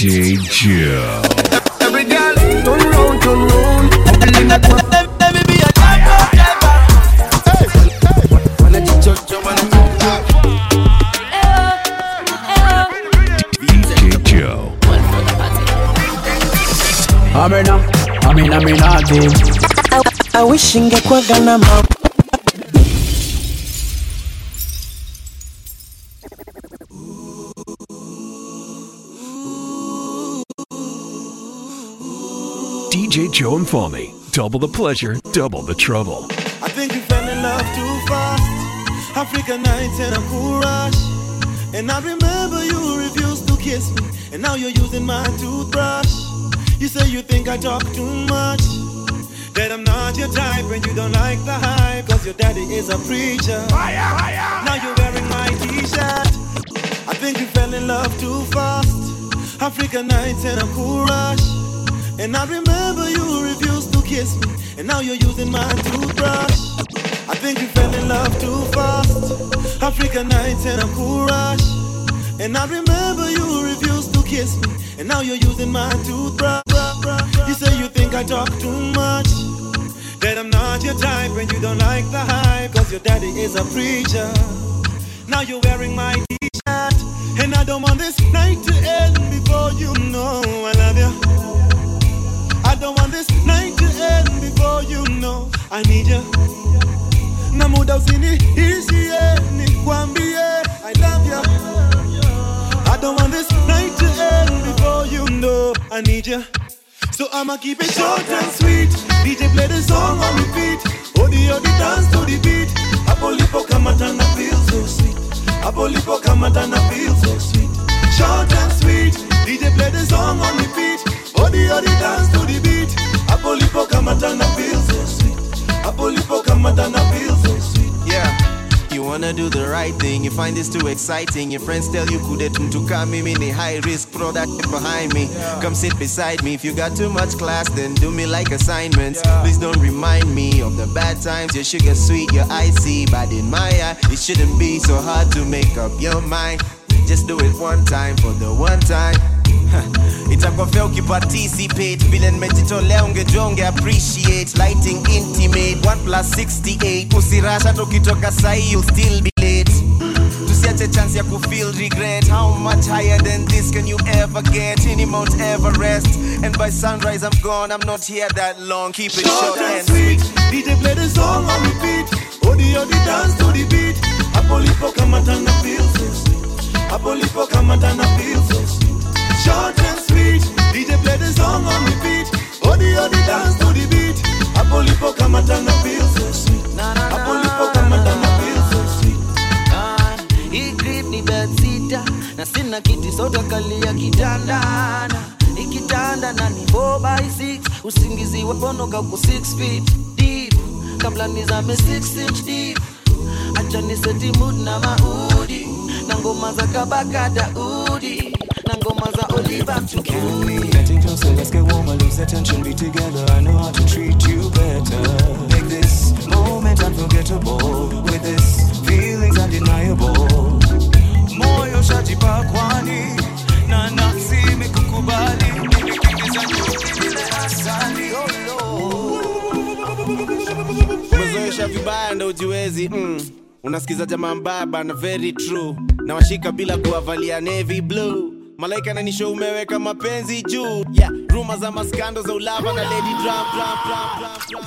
DJ Joe. Every girl turn round, turn round. Bubble in the Let me be a driver, driver. Wanna chicho, wanna DJ Joe. Amina, Amina, Aminati. I wish ingekuwaga na mama Joe Mfalme. Double the pleasure, double the trouble. I think we fell in love too fast. Africa nights and a cool rush. And I remember you refused to kiss me. And now you're using my toothbrush. You say you think I talk too much. That I'm not your type and you don't like the hype. Cause your daddy is a preacher. Now you're wearing my t shirt. I think we fell in love too fast. Africa nights and a cool rush. And I remember you refused to kiss me. And now you're using my toothbrush. I think we fell in love too fast. Africa nights and a cool rush. And I remember you refused to kiss me. And now you're using my toothbrush. You say you think I talk too much. That I'm not your type and you don't like the hype. Cause your daddy is a preacher. Now you're wearing my t-shirt. And I don't want this night to end before you know I love you. I don't want this night to end before you know I need you. Na muda usiniishie nikwambie I love you. I don't want this night to end before you know I need you. So I'ma keep it short and sweet. DJ play the song on repeat. Odi odi dance to the beat. Apolipo kamatana feel so sweet. Apolipo kamatana feel so sweet. Short and sweet. DJ play the song on repeat. Odi odi dance to the beat. Apolipo kamatana feel so sweet. Apolipo kamatana feel so sweet. Yeah. You wanna do the right thing, you find this too exciting. Your friends tell you couldn't to come me ni high risk, shit behind me. Come sit beside me. If you got too much class, then do me like assignments. Please don't remind me of the bad times. Your sugar sweet, your icy, but in my eye, it shouldn't be so hard to make up your mind. Just do it one time for the one time. itakuwa fea ukiparticipate vile nimejitolea ungejua unge appreciate lighting intimate 1 plus 68 usirasha tukitoka sahi you'll still be late tusiache chance ya kufeel regret how much higher than this can you ever get in mount everest and by sunrise i'm gone i'm not here that long keep it Short short and and sweet. sweet DJ play the song on repeat. Odi odi dance to the beat. Apolipo kamatana feel so sweet. Apolipo kamatana feel so sweet. Short and sweet. DJ play the song on repeat. Odi odi dance to the beat. Apolipo kamatana feel so sweet. Apolipo kamatana feel so sweet. Ah, hii grip ni bedsita na sina kiti sote kalia kitandana ikitanda na ni 4 by 6 usingizi waponoka ku 6 feet deep kabla nizame 6 inch deep acha ni seti mood na maudi na ngoma za kabaka udi na ngoma za oliver mtukuni Getting closer, let's get warmer, lose the tension, be together. I know how to treat you better. Make this moment unforgettable. With this, feelings undeniable. Moyo shajipa kwani na nafsi imekukubali. Nimekimbiza nyuki vile asali. Oh Lord. umezoesha vibaya ndo ujiwezi mm. unasikiza jamaa mbaba na very true na washika bila kuwavalia navy blue malaika nanisho umeweka mapenzi juu yeah. ruma za maskando za ulava na lady drum, drum, drum.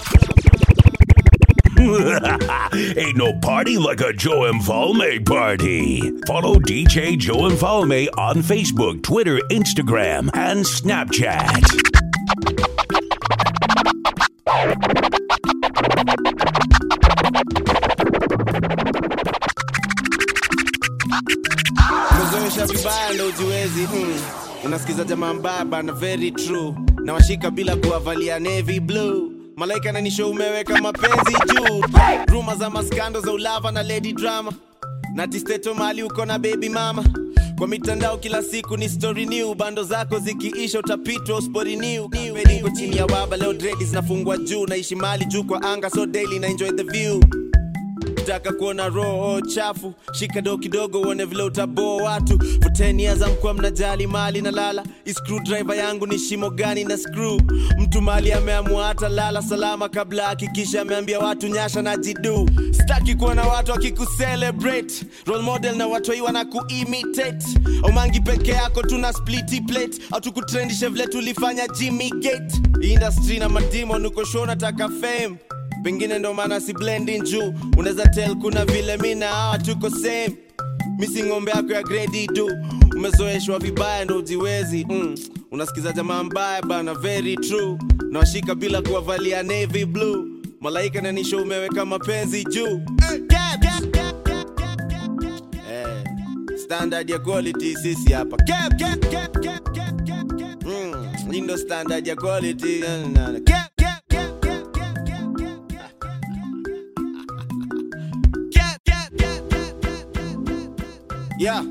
Ain't no party like a Joe Mfalme party. Follow DJ Joe Mfalme on Facebook, Twitter, Instagram, and Snapchat. Umezoesha vibaya ujiwezi mm. unasikiza jamaa mbaba na very true. Na bila kuwavalia navy blue. Malaika nanisho umeweka mapenzi juu. Ruma za maskando za ulava na lady drama. Na tisteto mali uko na baby mama. Kwa mitandao kila siku ni story new. Bando zako zikiisha utapitwa uspori new. Chini ya waba leo dredi zinafungwa juu. Naishi mali juu kwa anga so daily na enjoy the view ukitaka kuona roho chafu shika doo kidogo uone vile utaboa watu. For 10 years amkuwa mnajali mali na lala. Screwdriver yangu ni shimo gani na screw? Mtu mali ameamua hata lala salama kabla hakikisha ameambia watu nyasha na jidu. Staki kuona watu wakikucelebrate. Role model na watu hii wanakuimitate Omangi peke yako tuna spliti plate. Hatukutrendishe vile tulifanya jimmy gate. Industry na madimo nuko nataka fame pengine ndo maana si blending juu unaweza tel kuna vile mi na hawa tuko same misi ng'ombe yako ya gredi tu umezoeshwa vibaya ndo ujiwezi mm. unasikiza jamaa mbaya bana very true nawashika bila kuwavalia navy blue malaika nanisho umeweka mapenzi juu. Eh, standard ya quality sisi hapa. Mm, hii ndo standard ya quality Na, na, na. Yeah.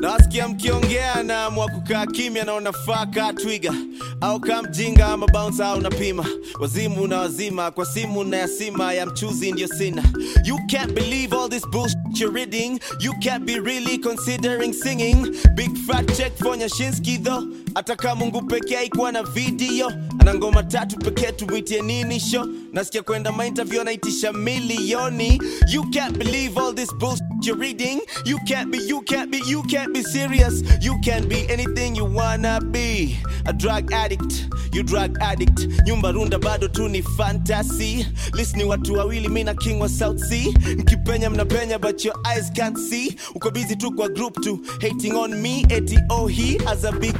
Nasikia mkiongea na kukaa kimya naona faka twiga au kamjinga ama bounce au napima. Wazimu na wazima kwa simu na yasima ya mchuzi ndio sina. You can't believe all this bullshit you're reading. You can't be really considering singing. Big fat check for nyashinski though hata mungu pekee haikuwa na video ana ngoma tatu pekee tumwitie nini show? Nasikia kwenda mainterview anaitisha milioni. You can't believe all this bullshit you're reading. You can't be you can't be you can't be serious. You can be anything you wanna be. A drug addict you drug addict. Nyumba runda bado tu ni fantasy. Listen watu wawili mi na king wa south sea. Mkipenya mnapenya but your eyes can't see. Uko busy tu kwa group tu hating on me eti oh he as a big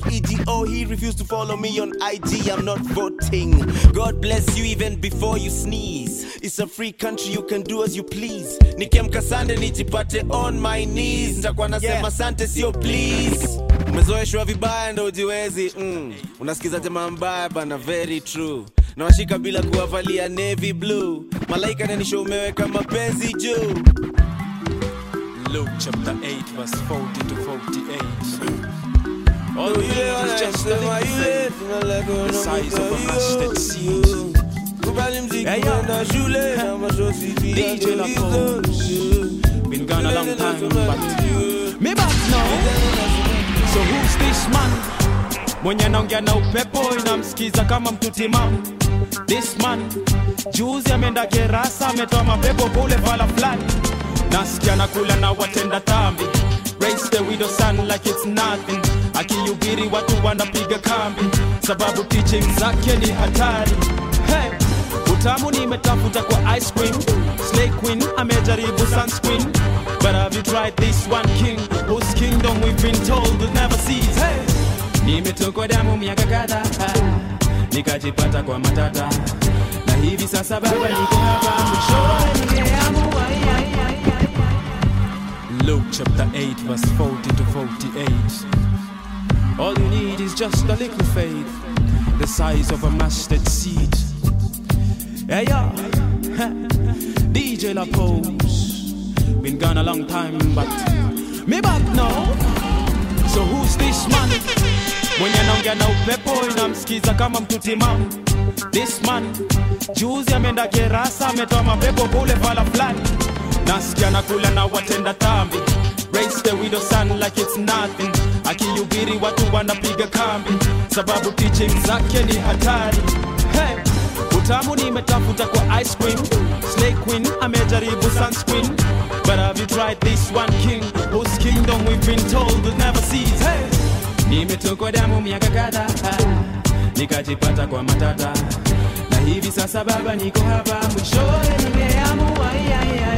ego he refused to follow me on ig i'm not voting. God bless you even before you sneeze. It's a free country you can do as you please. Nikiamka sande nijipate on my knees. Nitakuwa nasema Yeah. sante sio please. Umezoeshwa vibaya ndo ujiwezi mm. unasikiza jamaa mbaya bana very true. Nawashika bila kuwavalia navy blue. Malaika nanisho umeweka mapenzi juu. Luke chapter 8, verse 40 to 48. Hey, mashosi DJ La tulizo. Been gone a long time, but me back now. So who's this man? Mwenye anaongea na upepo inamsikiza kama mtu timamu. This man juzi ameenda Kerasa, ametoa mapepo kule vala fulani, nasikia nakula na watenda tambi Raise the widow son like it's nothing, akihubiri watu wanapiga kambi, sababu teaching zake ni hatari. Hey, utamu nimetafuta kwa ice cream, Slay Queen amejaribu sunscreen, but have you tried this one king, whose kingdom we've been told will never cease? Hey, nimetokwa damu miaka kadhaa. Nikajipata kwa matata. Na hivi sasa baba niko hapa. Mwishowe ningeamua Luke chapter 8 verse 40 to 48 All you need is just a little faith the size of a mustard seed. Yeah yeah. DJ La Pose Been gone a long time but me back now. So who's this man? Mwenye anaongea na upepo inamsikiza kama mtu timamu this man juzi ameenda kerasa ametoa mapepo kule vala fulani nasikia nakula na watenda tambi. Raise the widow son like it's nothing. Akihubiri watu wanapiga kambi? Sababu teaching zake ni hatari. Hey, utamu nimetafuta kwa ice cream. Slay Queen amejaribu sunscreen. But have you tried this one king? Whose kingdom we've been told will never cease. Hey, nimetokwa damu miaka kadhaa. Nikajipata kwa matata. Na hivi sasa baba niko hapa. Mwishowe nimeamua ya, ya.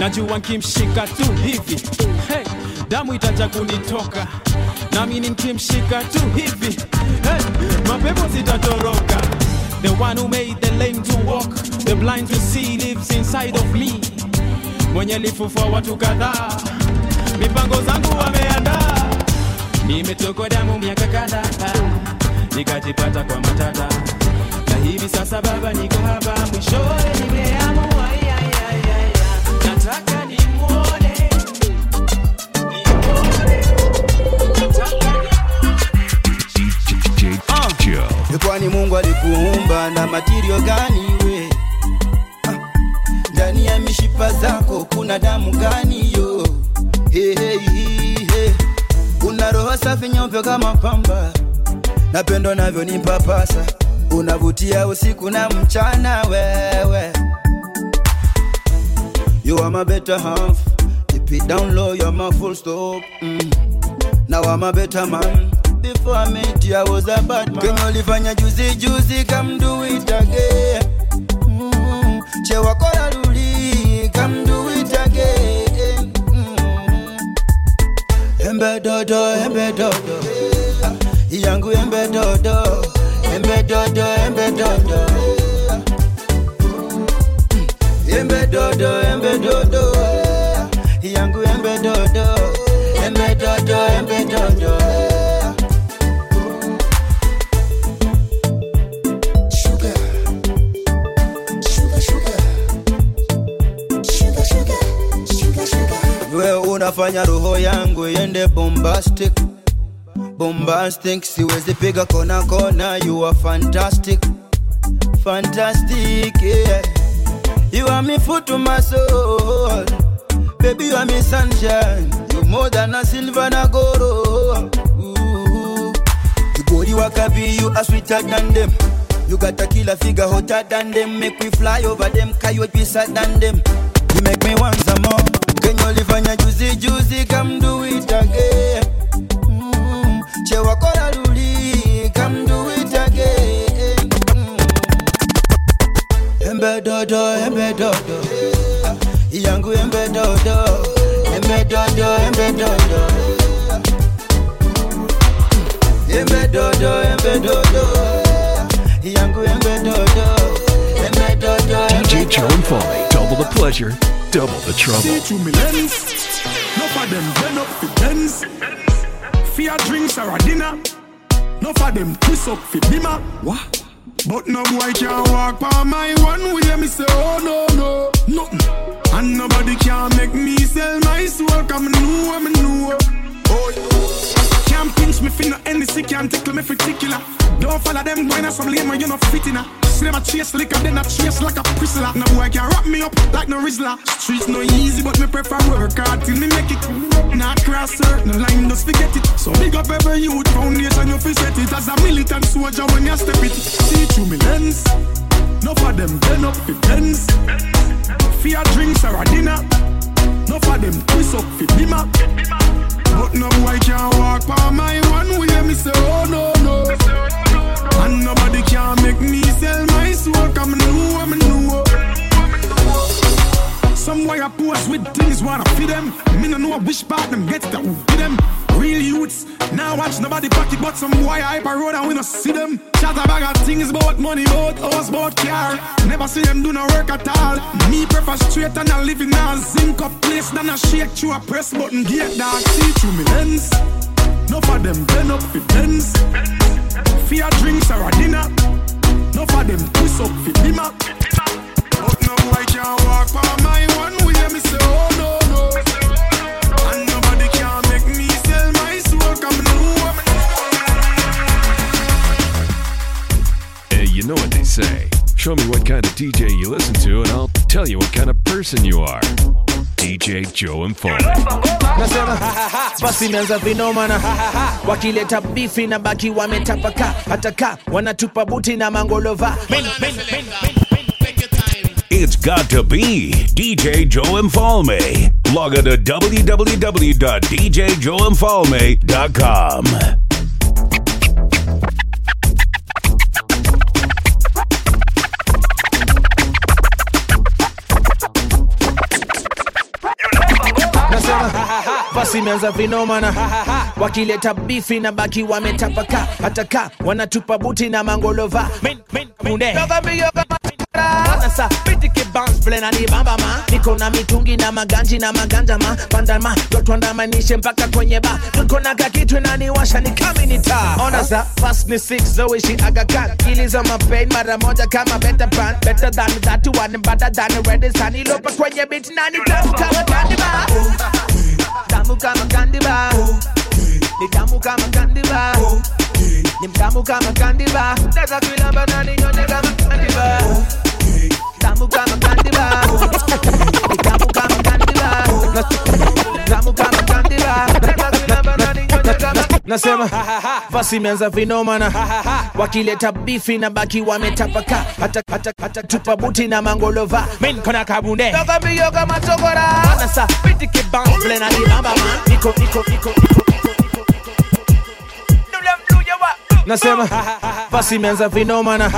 najua nkimshika tu hivi. Hey, damu itaja kunitoka. Nami nikimshika tu hivi. Hey, mapepo zitatoroka. The one who made the lame to walk. The blind to see lives inside of me. Mwenye lifufua watu kadhaa, mipango zangu wameandaa. Nimetokwa damu miaka kadhaa, nikajipata kwa matata, na hivi sasa baba, niko hapa. Mwishowe, nimeamua kwani Mungu alikuumba na matirio gani we? Ndani ya mishipa zako kuna damu gani yo? Hey, hey, hey. Una roho safi nyeupe kama pamba, napendo navyo ni papasa, unavutia usiku na mchana wewe. You are my better half, keep it down low, you're my full stop. Mm. Now I'm a better man. Before I met you, I was a bad man. Kenye ulifanya juzi juzi, come do it again. Mm. Che wakora luli, come do it again. Mm. Embe dodo, embe dodo. Ah, Yangu embe dodo. Embe dodo, embe dodo. Embe dodo, embe dodo. Yangu embe dodo. Embe dodo, embe dodo. unafanya roho yangu iende bombastic bombastic siwezi piga kona kona you are fantastic fantastic yeah. You are me food to my soul. Baby you are me sunshine. You more than a silver and a gold you body wakabi you are sweeter than them. You got a killer figure hotter than them. Make we fly over them. Coyote pisser than them. You make me want some more. Kenye ulifanya juzi juzi come do it again. Mm. che wakora dodo embe dodo yangu embe dodo embe dodo embe dodo embe dodo embe dodo yangu embe dodo embe dodo DJ Joe and Foley, double the pleasure, double the trouble. See through me lens. No for them bend up for Benz. Fear drinks or a dinner. No for them twist up for bimmer. What? But no boy can walk by my one way. Me say oh no no nothing. And nobody can make me sell my soul. Come know me know. Oh yeah. Can't pinch me finna any sick can't tickle me particular. Don't follow them going on some lame you not fit in. See them a chase liquor, then I chase like a prisoner. No boy can wrap me up like no Rizzler. Streets no easy, but me prefer work hard till me make it. Not cross certain line, just forget it. So big up every youth foundation, you fi set it as a militant soldier when you step it. See through me lens. No for them bend up fi Benz. Fear drinks or a dinner. No for them twist up fi bimmer. But no boy can walk by my one way. Me say oh no no. And nobody can make me sell my soul. Come know I me know. Some I pose with things wanna feed them. Me no know which part them get that feed them. Real youths now watch nobody pocket, but some boy hype a road and we no see them. Chat a bag of things about money, about house, about car. Never see them do no work at all. Me prefer straight and a living a zinc up place than a shake through a press button gate dog. See through me lens. No for them bend up for Benz. Fear drinks or a dinner. No for them twist up for dimmer. But no boy can walk by my one way. Me say oh, no no. And nobody can make me sell my soul. Come know me Hey, you know what they say. Show me what kind of DJ you listen to, and I'll tell you what kind of person you are. DJ Joe and Foley. nasema basi imeanza vinomana wakileta bifi na baki wametapaka hata ka wanatupa buti na mangolova Men, men, men, men. It's got to be DJ Joe Mfalme. Log on to www.djjoemfalme.com. nasema basi imeanza vinomana wakileta bifi na baki wametapaka hata ka wanatupa buti na mangolova Men, men, men. Wanasa pitike bounce vile na nibamba ma Niko na mitungi na maganji na maganja ma Pandama dotwandamanishe mpaka kwenye ba Niko na kakitu inaniwasha ni kami ni taa Ona za fast ni six zoishi aga khan Kiliza mapain mara moja kama better pan. Better than that one better than red sun. Ilopa kwenye beat nani tamu kama candy bar Tamu kama candy bar Ni tamu kama candy bar Ni mtamu kama candy bar Naweza kuilamba na ninyonye kama candy bar Nasema basi imeanza vinomana wakileta bifi na baki wametapaka. Hata, hata, hata tupa buti na mangolova. Min kona kabunde. Yoga miyoga matogora. Nasa pitike bounce vile na libamba ma niko niko niko nasema basi imeanza vinomana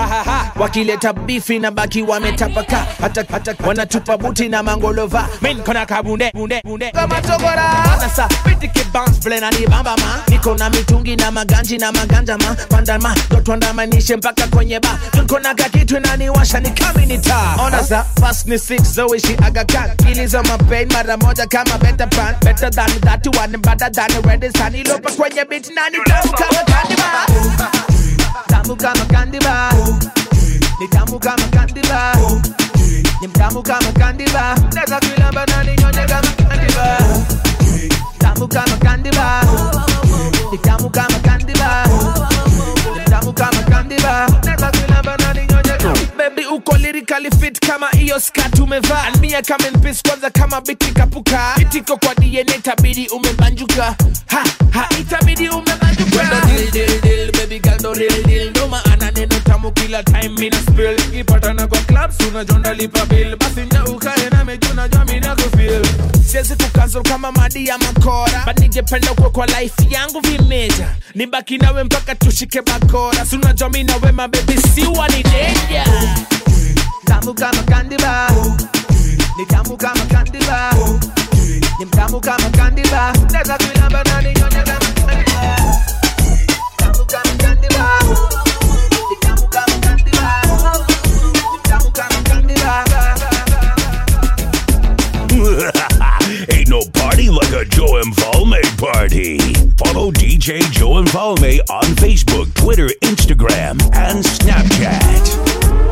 wakileta bifi na baki wametapaka hata, hata wanatupa buti na mangolova. Min kona kabunde bunde bunde kama togora. Nasa pitike bounce vile na libamba ma. Niko na mitungi na maganji na maganja ma. Pandama dotwandamanishe mpaka kwenye ba. Niko na kakitu inaniwasha ni kami ni taa. Ona za fast ni six zoishi aga khan iliza mapain mara moja kama better pan. Better than that one better than red sun. Ilopa kwenye beat nani tamu kama bar tamu kama kandiba. Ni tamu kama kandiba. Bar ni mtamu kama kandiba. Bar naweza kuilamba na ninyonye kama kandiba. Tamu kama kandiba. Ni tamu kama kandiba. Ni mtamu kama kandiba. Bar naweza kuilamba na ninyonye kama baby uko lyrically fit kama hiyo skirt umevaa. And me I come in peace kwanza kama biti kapuka. Itiko kwa DNA itabidi umebanjuka. Ha ha itabidi umebanjuka Baby real deal. Ndo maana neno tamu kila time mina spill. Ikipatana kwa clubs unajonda lipa bill. Basi nja ukae na mejuna jua na kufeel siwezi kukansel kama madi ya makora. But ningependa kwa kwa life yangu vimeja. Nibaki nawe mpaka tushike bakora. Si unajua mi nawe baby si wani denja tamu kama candy ni tamu kama candy ni mtamu kama candy bar kuilamba na ninyonye kama candy Ain't no party like a Joe Mfalme party. Follow DJ Joe Mfalme on Facebook, Twitter, Instagram, and Snapchat.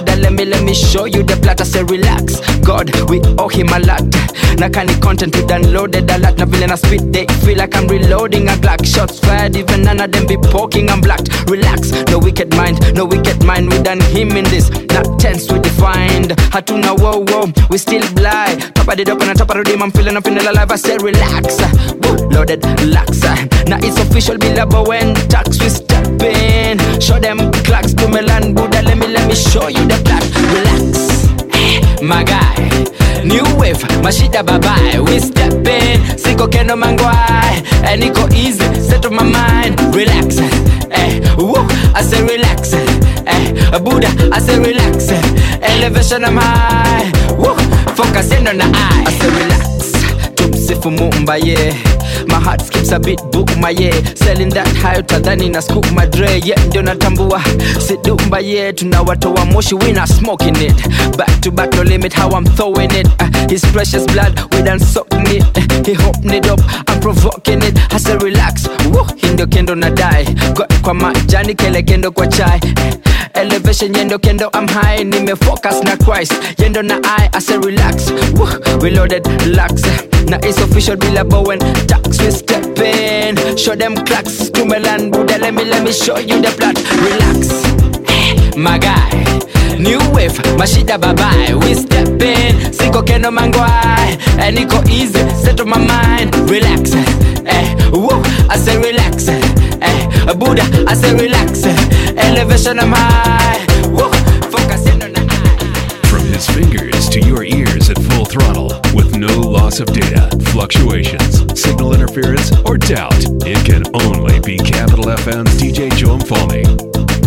Buddha, let me, let me show you the plot. I say relax. God, we owe him a lot. Now can the content we downloaded a lot. Now villain I spit, they feel like I'm reloading a Glock. Shots fired, even none of them be poking. I'm blocked. Relax, no wicked mind, no wicked mind. We done him in this. Not tense, we defined. Hatuna, whoa, whoa, we still blind. Top of the dope and top of the rim, I'm feeling, I'm feeling alive. I say relax. Woo, loaded, relax. Now it's official, be Bill Bowen. Tax, we step in. Show them clocks to Milan. Buddha, let me, me show you the back. Relax, my guy. New wave, mashida babae. We step in. Siko kendo mangwai. It go easy, settle my mind. Relax, eh. Woo, I say relax, eh. Buddha, I say relax. Elevation, I'm high. Woo, focus in on the eye. I say relax. Tumsifu Mumba, yeah. My heart skips a bit bukma, yeah. Selling that high tadhani na scoop madre, yeah. Ndio natambua sidumba, yeah. Tunawatoa moshi, we not smoking it. Back to back, no limit how I'm throwing it. Uh, his precious blood, we done soaking it. Uh, he holding it up, I'm provoking it. I say relax, woo. Hii kendo na die. Kwa, kwa majani kele kendo kwa chai. Elevation yendo kendo I'm high Nimefocus na Christ Yendo na I I say relax Woo, we loaded relax na it's official Bila Bowen Tax we step in. Show them clocks To Milan Buddha let me let me show you the plot. Relax. Eh, My guy. New wave, mashida babae We step in, siko keno mangwai And niko easy, settle my mind. Relax, eh, woo, I say relax. Eh, Buddha, I say relax. Elevation I'm high. Focus in on the From his fingers to your at full throttle with no loss of data, fluctuations, signal interference, or doubt. It can only be Capital FM's DJ Joe Mfalme.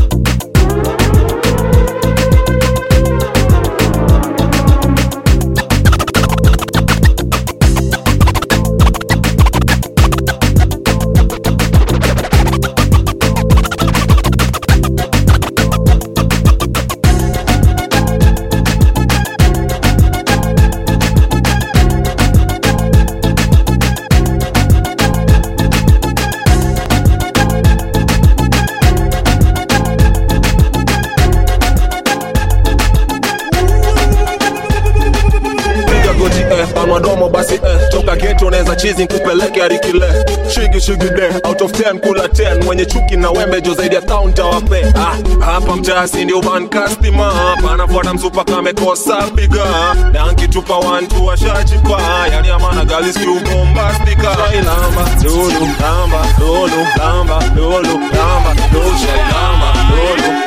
Chizi nkupeleke arikile shigi shigi de out of 10 kula 10 mwenye chuki na wembejo zaidi ya town tawape. Ah, hapa mtasi ndio customer. Panafuata msupa kamekosa piga. Na nkitupa wantu washachipa yani amana galis kiubombastika ilamba lulu lamba lulu lamba lulu lamba lusha lamba lulu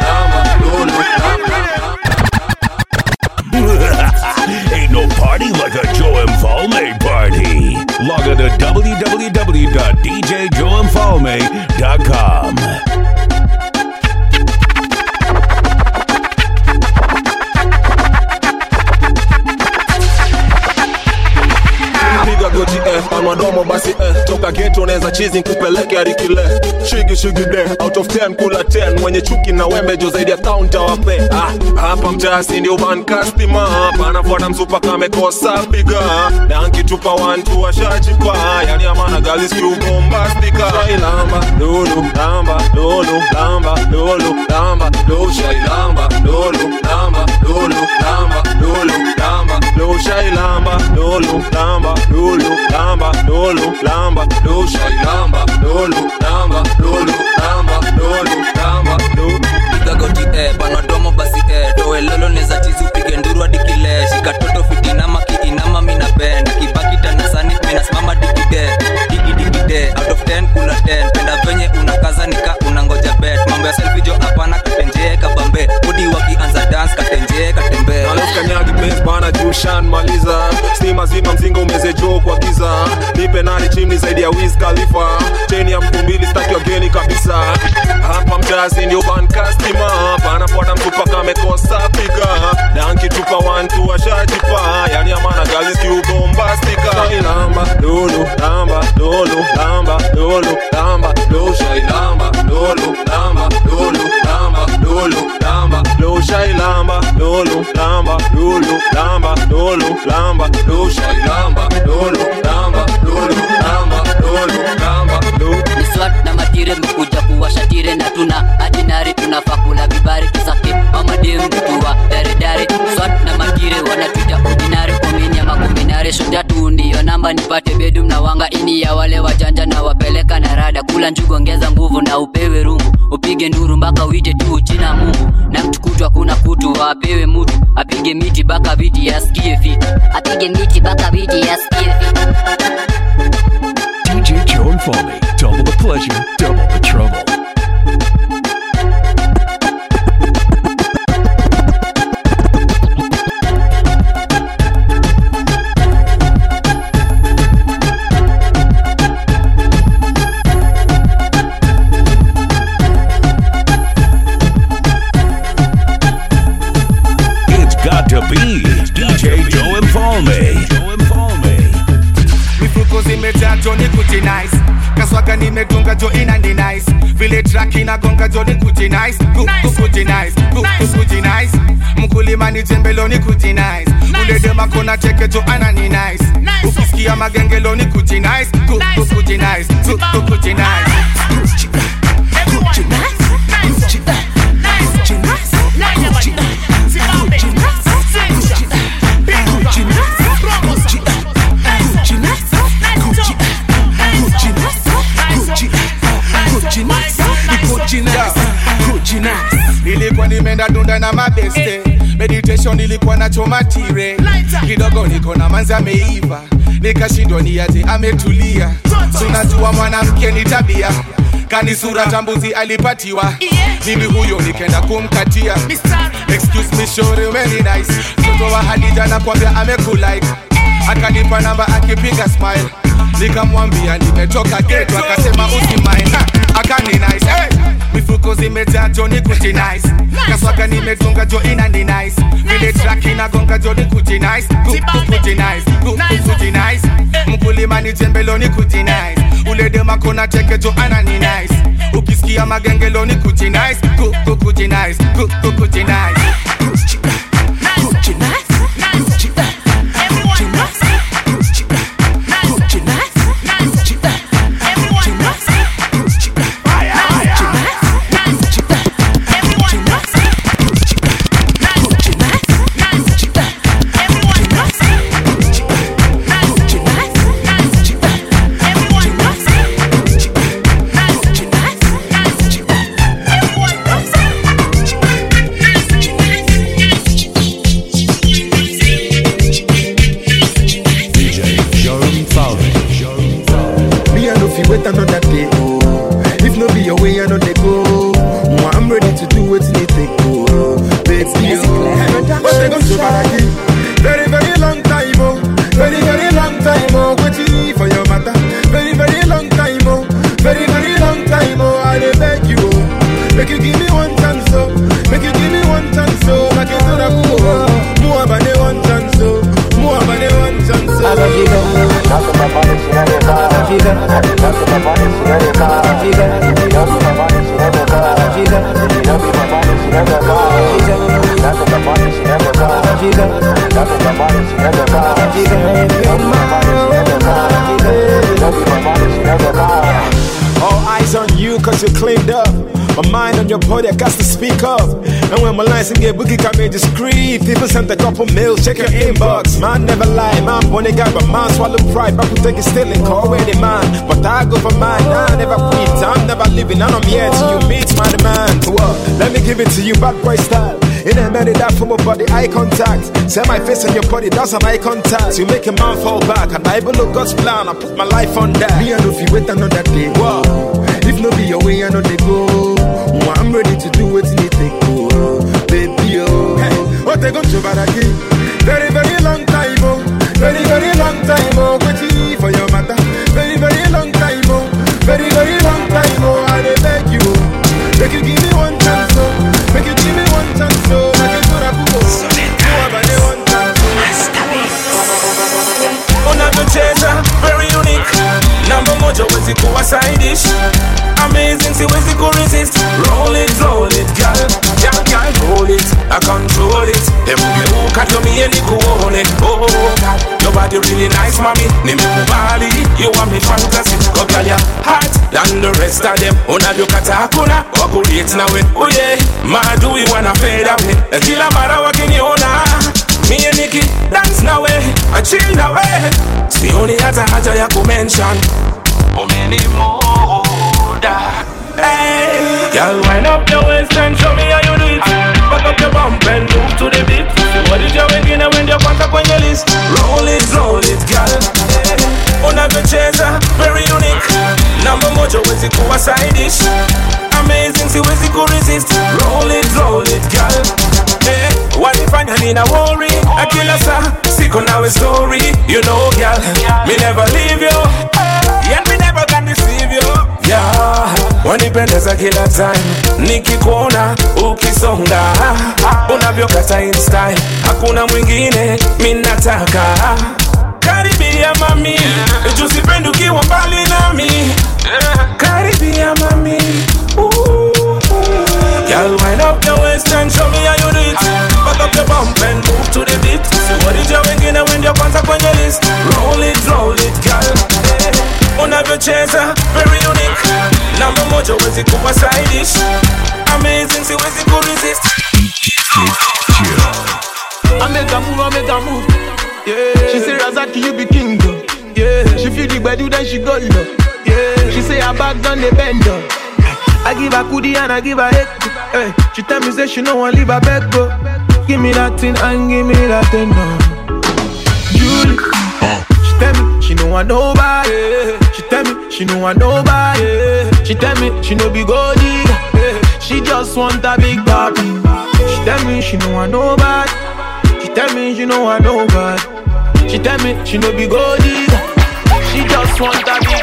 nkupeleke arikile shigi shigi de out of 10 kula 10 mwenye chuki na wembejo zaidi ya town tawape ah, hapa mtasi ndio van customer. Panafuata msupa kamekosa piga na nkitupa wantu washachipa yani amana galis kiubombastika ilamba lulu lamba lulu lamba lulu lamba lusha ilamba lulu lamba lulu lamba lulu lamba lusha ilamba lulu lamba lulu lamba lulu lamba lusha ilamba lulu lamba lulu lamba lulu lamba lulu piga eh, panadomo basi eh, towe lolo neza chizi upige nduru hadi kile. Shika toto fitinama kiinama mina bend kibaki tanasani minasimama digide digidikide out of 10 kula 10 penda venye unakaza nika unangoja bet. Mambo ya selfie jo pombe mudi wakianza dans katenje katembe. Bana jushan maliza. Stima zima mzinga umezejoo kwa giza. Nipe nani chimni zaidi ya wiz khalifa. Cheni ya mtu mbili staki wageni kabisa. Hapa mtazi ndio bankastima panafuata mtu paka amekosa piga. Na nkitupa wantu washajipa yani amana galizikiubombastika lamba lulu lamba lulu lamba lulu lamba lushailamba lulu lamba lulu. Lamba lulu lamba lulu lamba lulu lamba lulu lamba lu shailamba lulu lamba lulu lamba lulu lamba. lu ni matire mekuja kuwashatire na tuna ajinari tunafaa kula vibari tusake mamadem tuwa daredare swat na magire wanatuja ordinary komini ama shotatu ndiyo namba nipate bedum na wanga ini ya wale wajanja na wapeleka na rada. Kula njugu ongeza nguvu na upewe rungu. Upige nduru mpaka uite tu jina mungu. Na mtukutwa kuna kutu apewe mutu. Apige miti baka viti yasikie fiti. Apige miti baka viti yasikie fiti DJ Joe and Foley. Double the pleasure, double the trouble. Mifuko zimejaa jo ni kuti nice. Kaswaga nimetunga jo ina ni nice. Vile track inagonga jo ni kuti nice. Ku- ku- kuti nice. Ku- ku- kuti nice. Mkulima ni jembelo ni kuti nice. Ule dema kona cheke jo ana ni nice. Ukisikia magengelo ni kuti nice. Ku- ku- kuti nice. Ku- ku- kuti nice nimeenda dunda na mabeste. Meditation ilikuwa na chomatire kidogo niko na manzi ameiva. Nikashindwa ni ati ametulia. Tunajua mwanamke ni tabia. Kani sura tambuzi alipatiwa. Mimi huyo nikenda kumkatia. Excuse me shore very nice. Mtoto wa hadija nakwambia amekulike akanipa namba akipiga smile. Nikamwambia nimetoka geto akasema usimaina akani nice. Hey! Mifuko zimejaa joni kuti nice. Kaswaga nimetunga jo ina ni nice. Vile track inagonga joni kuti nice. Ku- ku- kuti nice. Ku- ku- kuti nice. Mkulima ni jembelo ni kuti nice. Ule dema kona teke jo ana ni nice. Ukisikia magengelo ni kuti nice. Ku- ku- kuti nice Ku- ku- kuti nice And and get boogie come in discreet, people sent a couple mails, check your inbox. Man never lie, man born a guy, but man swallow pride. Back take it still and call the man. But I go for mine, I never quit. I'm never leaving, and I'm here till you meet my demand. Well, let me give it to you, bad boy style. In a minute, that from my body, eye contact. Set my face on your body, that's an eye contact. You make a man fall back, and I look God's plan. I put my life on that. Me, if you wait another day. Wow. If no be your way, I know they go. Mwah, I'm ready to do what you take, oh. Otegon Very, very long time, oh. Very, very long time, oh. For your. Very, very long time, oh. Very, very long time, oh. I beg you. Make you give me one chance, oh. Make you give me one chance, oh. Like you could oh. have, oh. Very unique Number moja wezi kuwa side dish Amazing, siwezi ku resist Roll it, roll it, girl Girl, girl, roll it I control it. Them me cut at me any it. Oh, oh, oh God, your body really nice, mommy. Name you Bali, you want me fantasy. Go girl, your heart than the rest of them. Una look at Hakuna, operate now it. Oh yeah, ma do we wanna fade away? A killer mara walking you now. Ah. Me and Nikki dance now way, I chill now way. Sioni mention. haja many more oh, da? Hey, girl, wind up your waist and show me how you do it back up your bump and move to the beat. What is your wing and when you pack up on your list? Roll it, roll it, girl. Una chaser, very unique. Number mojo is it a side dish. Amazing, see where could resist. Roll it, roll it, girl. Hey, what if I'm in a worry? I kill us, sick on our story. You know, girl, me never leave you, and me never Yeah, wanipendeza kila time. Nikikuona ukisonga unavyokata in style. Hakuna mwingine minataka karibia mami jusipendi ukiwa mbali nami. Karibia mami. Girl, wind up your list. Roll it, roll it, girl. Unavyocheza very unique. Namba moja wezi kuwa side dish. Amazing, siwezi kuresist. I make a move, I make a move. Yeah. She say Razaki, you be king. though. Yeah. She feel the bed, then she go low. Yeah. She say her back done the bend. though. I give her goodie and I give her head. Hey. She tell me say she no want leave her bed go. Give me that thing and give me that thing now. Julie. She tell me she know want nobody. She tell me she know want nobody. She tell me she no be gold digger. She just want a big papi. She tell me she know want nobody. She tell me she know want nobody. She tell me she no be gold digger. She just want a big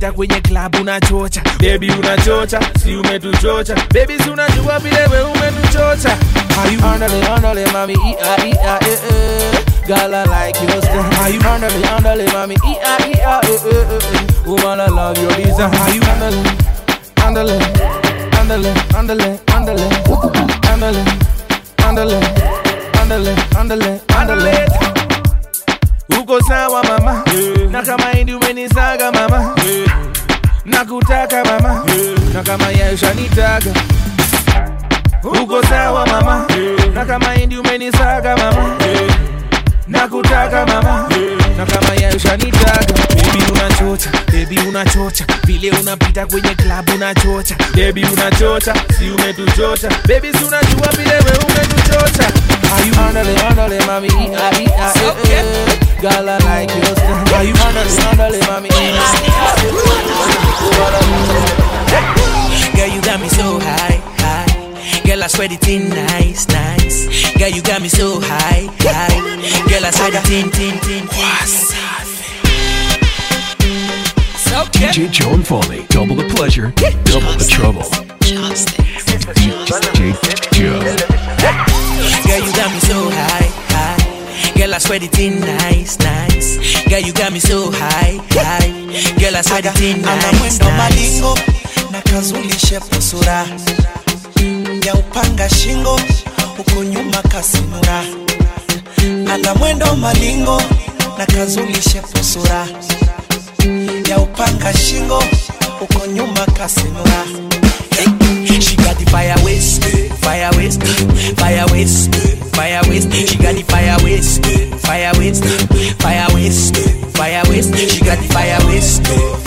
vile kwenye club unachocha, baby unachocha, si umetuchocha, baby si unajua vile we umetuchocha. Andale, andale, mami, eh, eh. I like your style. How you andale, andale, mami, ia, ia, eh, eh, eh, eh. Woman, I love your design. How you andale, andale, andale, andale, andale, andale, andale, andale, andale, andale. Uko sawa mama, na kama hindi umenisaga mama, nakutaka mama, na kama yaishanitaga uko sawa mama, na kama hindi umenisaga mama, nakutaka mama, na kama yesha nitaka baby unachocha, baby unachocha, vile unapita kwenye club unachocha, baby unachocha, si umetuchocha, baby si unajua vile we umetuchocha. How you andale, mami, ia, ia, eh, eh. Girl, I like your style. How you andale, andale, mami, ia, Girl, you got me so high, high. Girl, I swear the thing nice, nice. Girl, you got me so high, high. Girl, I swear the thing, thing, thing, thing. DJ Joe Mfalme. Double the pleasure, double the trouble. Girl, you got me so high, high. Girl, I swear the thing nice, nice. Girl, you got me so high, high. Girl, I swear the thing nice, nice. malingo na kazulishe pusura ya upanga shingo huko nyuma kasinura ana mwendo malingo na kazulishe pusura ya upanga shingo huko nyuma kasinura She got the fire waste, fire waste, fire waste, fire waste. She got the fire waste, fire waste, fire waste, fire waste. She got the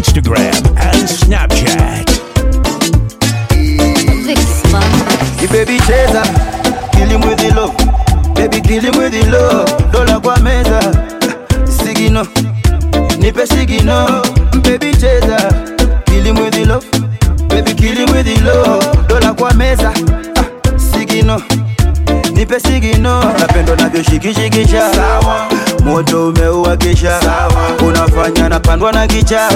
Instagram, kicha.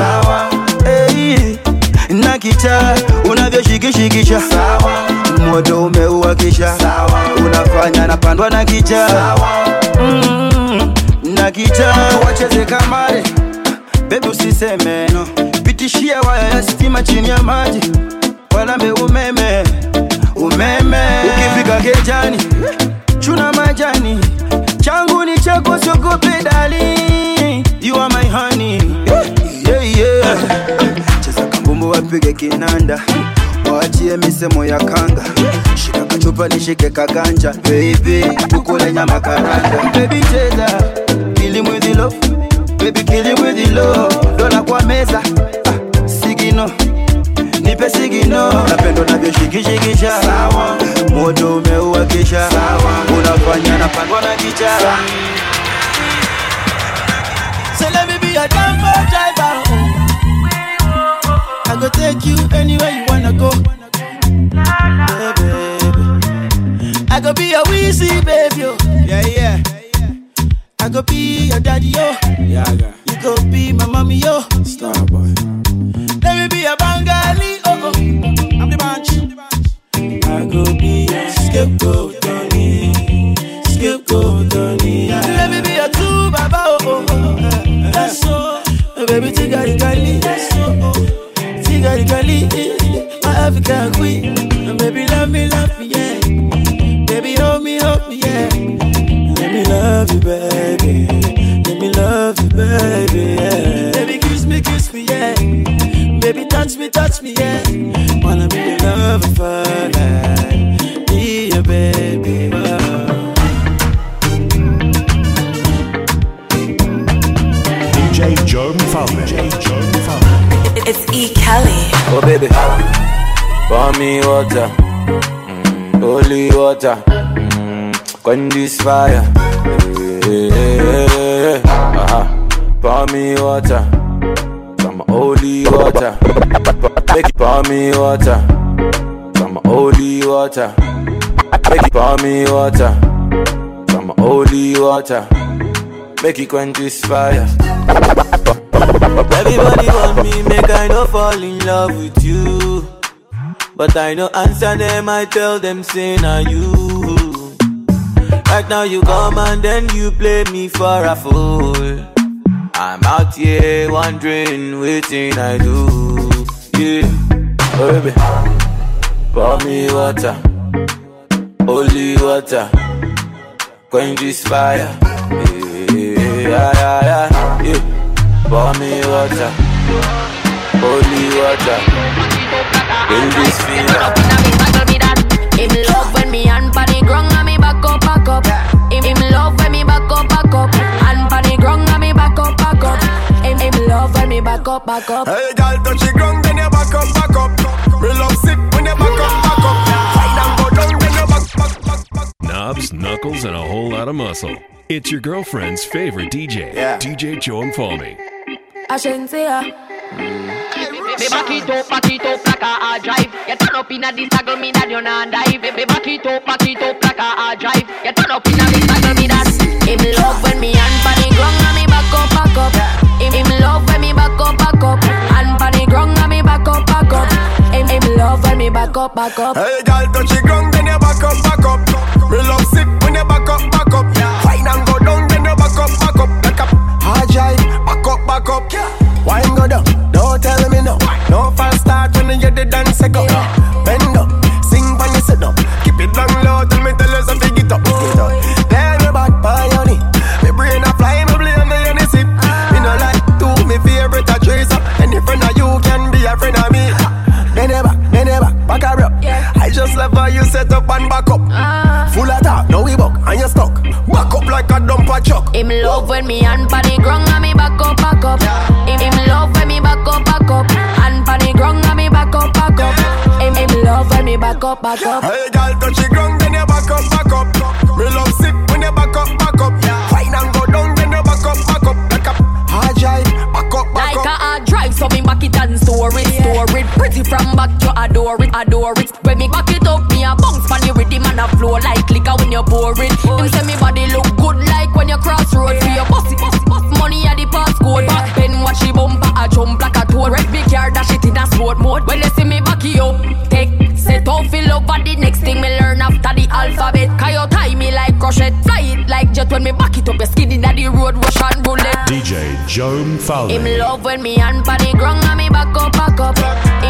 Hey, na kicha unavyoshikishikisha moto umeuwakisha. Unafanya napandwa na kicha. Mm, na kicha. Wacheze kamare bebi usiseme no. pitishia waya ya stima chini ya maji. Walambe umeme. Umeme. Ukifika kejani chuna majani. Changu ni chako siogope dali you are my honey. Yeah, yeah. Cheza kambumbu wapige kinanda waachie misemo ya kanga. Shika kachupa nishike kaganja baby tukule nyama karanga baby cheza kill him with kwa meza ah, sigino. Nipe sigino. Napendo navyoshikishikisha moto umeuwakisha unafanya napandwa na kicha. Me be your Dumbo driver. I go take you anywhere you wanna go. Yeah, baby. I go be your Weezy, baby. Yo. Yeah, yeah. I go be your daddy, yo. Yeah, yeah. You go be my mommy, yo. Star boy. Let me be your Bengali, oh, oh. I'm the bunch. I go be your scapegoat, Tony. Scapegoat, Tony. Let me be your true baba, oh, oh, oh. That's so. Baby, tigari gali. That's so. My African queen. Baby, love me, love me, yeah. Baby, hold me, hold me, yeah. Let me love you, baby. Let me love you, baby, yeah. Baby, kiss me, kiss me, yeah. Baby, touch me, touch me, yeah. Wanna be your lover for life. Be your baby, oh. DJ Joe Mfalme. It's E. Kelly. Oh baby, pour me water, mm, holy water, mm, quench this fire. Hey, hey, hey. Uh-huh. Pour me water, some holy water. Make it pour me water, some holy water. Make it pour me water, some holy water. Make it quench this fire. Everybody want me, make I no fall in love with you. But I no answer them, I tell them, say na you. Right now you come and then you play me for a fool. I'm out here wondering, waiting I do. Yeah, Oh baby, pour me water, holy water, quench this fire. Yeah, yeah, yeah, yeah. yeah. Pour me water, holy water, quench this fire. Him love when me hand pan the ground and me back up, back up. Him, him love when me back up, back up. Hand pan the ground and me back up, back up. Him, him love when me back up, back up. Hey, girl, touch the ground, then you back up, back up. Me love sit when you back up, back up. Fight and go down, then you back, back, back, back. Knobs, knuckles, and a whole lot of muscle. It's your girlfriend's favorite DJ, DJ Joe Mfalme. Ashensia. Ah. Baby, back it up, back it up like a hard drive. You turn up in a this tackle me that you not dive. Baby, back it up, back it up like a hard drive. You turn up in a this tackle me that. Him love when me hand pan the ground and me back up, back up. Him, him love when me back up, back up. Hand pan the ground and me back up, back up. Him, him love when me back up, back up. Hey, girl, touch the ground, then you back up, back up. Me love sick when you back up, back up. Wine back up, back. Wine go down, don't tell me no. No false start when you hear the dance go. Bend up, sing when you sit up. Keep it down low, tell me tell how to get up. Get up. Tell me about my honey. Me brain a fly, me blame the sip. Me no like two, me favorite a trace up. Any friend of you can be a friend of me. Bend it back, bend it back, back her up. I just love how you set up and back up. Ah. Full of talk, now we buck and you stuck. Back up like a dumper truck. Him love when me hand pan the ground and me back up, back up. Him, him love when me back up, back up. Hand pan the ground and me back up, back up. Him, him love when me back up, back up. Hey, girl, touch the ground, then you back up, back up. Me love sick when you back up, back up. Wine and go down, then you back up, back up. Like a hard drive, back up, back Like up. a hard drive, so me back it and store it, store it. Pretty from back, you adore it, adore it. When me back pan the rhythm and a flow like liquor when you pour it. Him say me body look good like when you cross road for your bossy, bossy, bossy. Money at the passcode, back then watch the bumper a jump like a toad. Red big car dash it in a sport mode. When you see me back it up, take set off fill over the next thing me learn after the alphabet. Can you tie me like crochet, fly it like jet when me back it up, you skid inna the road, rush and bullet. DJ Joe Mfalme. love when me hand pan the ground and me back up, back up.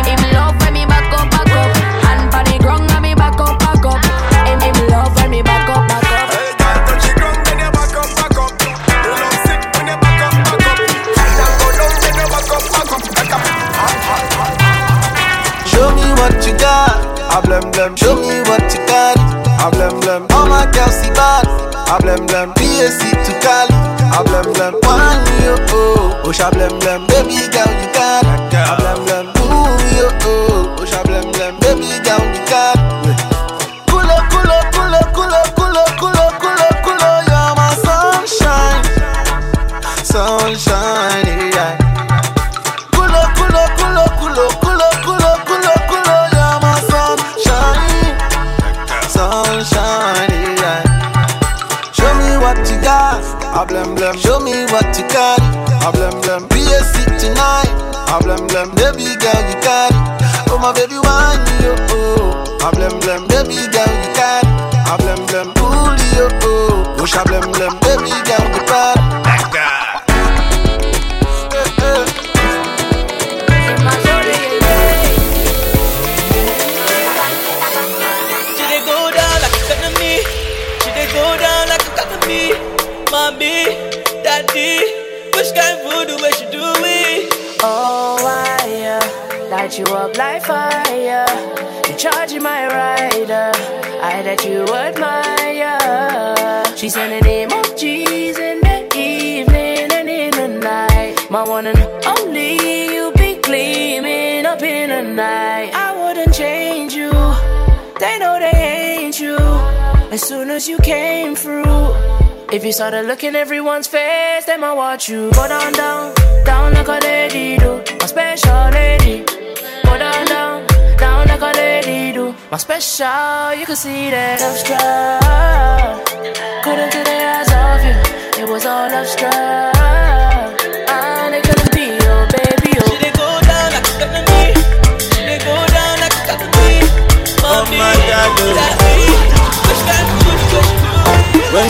Started looking everyone's face, then I watch you go down, down, down like a lady do. My special lady. Go down, down, down like a lady do. My special, you can see that love struck.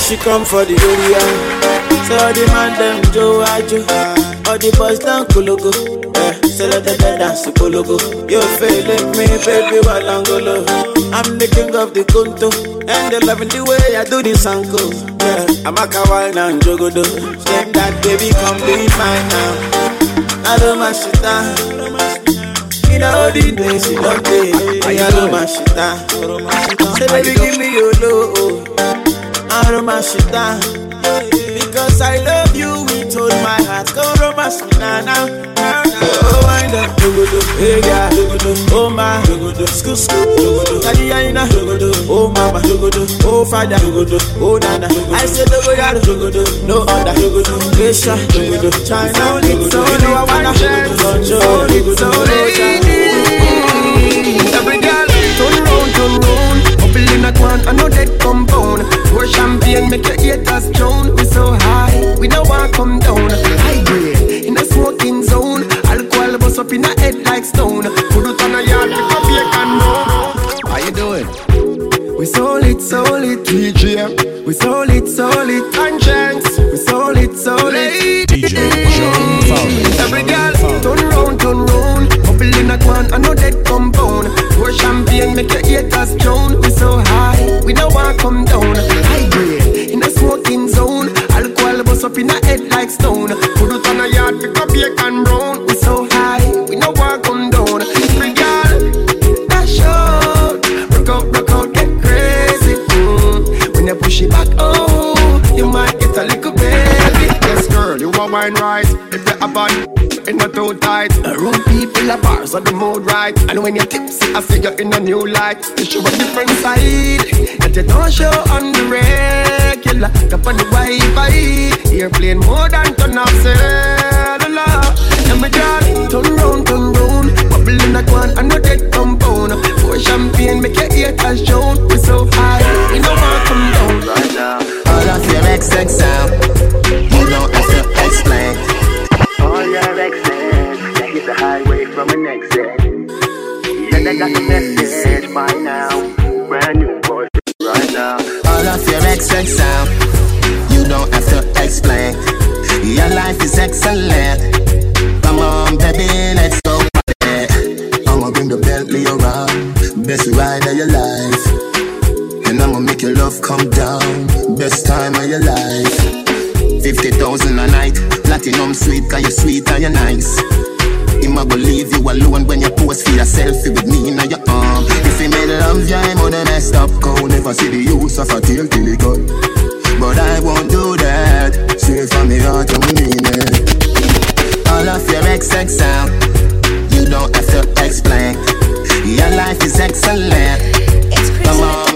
She come for the area, say all the man them Joe Ajo, all the boys down Kologo. Eh, say let them dance Kologo. You feeling me, baby, Walangolo. I'm the king of the Kunto, and they loving the way I do this uncle. Yeah, I'm a kawaii and Jogodo. Same that baby, come be mine now. I don't mash it down. You know the days you don't take. I don't mash it down. Say baby, give me your love. I romance it down Because I love you with all my heart. Go romance me now, now. Oh, wind up. Hey oh my, scoop scoop, yadi yina, oh mama, oh father, oh nana. I say dogo yaro, no other. Asia, China, you know I wanna control, Every girl, turn round, turn round. Couple in a quan, I know that compound. Pour champagne, make your haters drown. We so high, we don't want come down. High grade, in a smoking zone. Alcohol bust up in a head like stone. Put it on a yard, pick up your can How you doing? We solid, solid, DJ. We solid, solid, conscience. We solid, solid. DJ Every girl, turn round, turn round. Couple in a quan, I know that compound. Pour make your haters drown. We so high, we don't want come down. High grade, in a smoking zone. Alcohol bust up in a head like stone. Put it on a yard, pick up can brown. We so high, we don't want come down. Every girl, dash out, rock out, rock out, get crazy. Mm. When you push it back, oh, you might get a little baby. Yes, girl, you are wine right. If you're a bad, it's not too tight. Around are bars on the mood right. And when you're tipsy, I see you in a new light. You show a different side that you don't show on the regular. Up on the Wi-Fi, airplane more than turn off cellular. And my darling, turn round, turn round. Bubble in a quan, I know that compound. Pour champagne, make your haters drown. We so high, we don't want come down right now. All of your XX sound, Yeah, they got the message by now. Brand new boy right now. All of your XX sound, you don't have to explain. Your life is excellent. Come on, baby, let's go. I'ma bring the Bentley around, best ride of your life. And I'ma make your love come down, best time of your life. 50,000 a night, platinum sweet, cause you sweet and you're nice. Him a go leave you alone when you pose for your selfie with me in your arm. If he made love you, I'm on the messed up cow. Never see the use of a tail till he gone. But I won't do that. Straight from the heart, I mean it. All of your XX sound, you don't have to explain. Your life is excellent. Come on,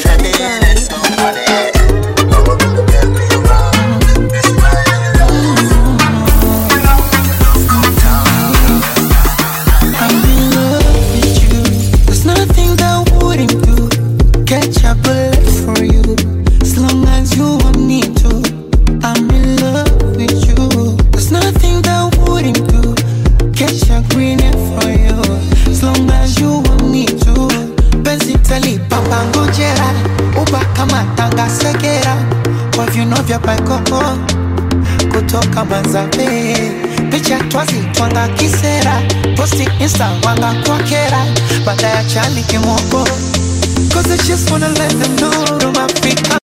cause I just wanna let them know. I'm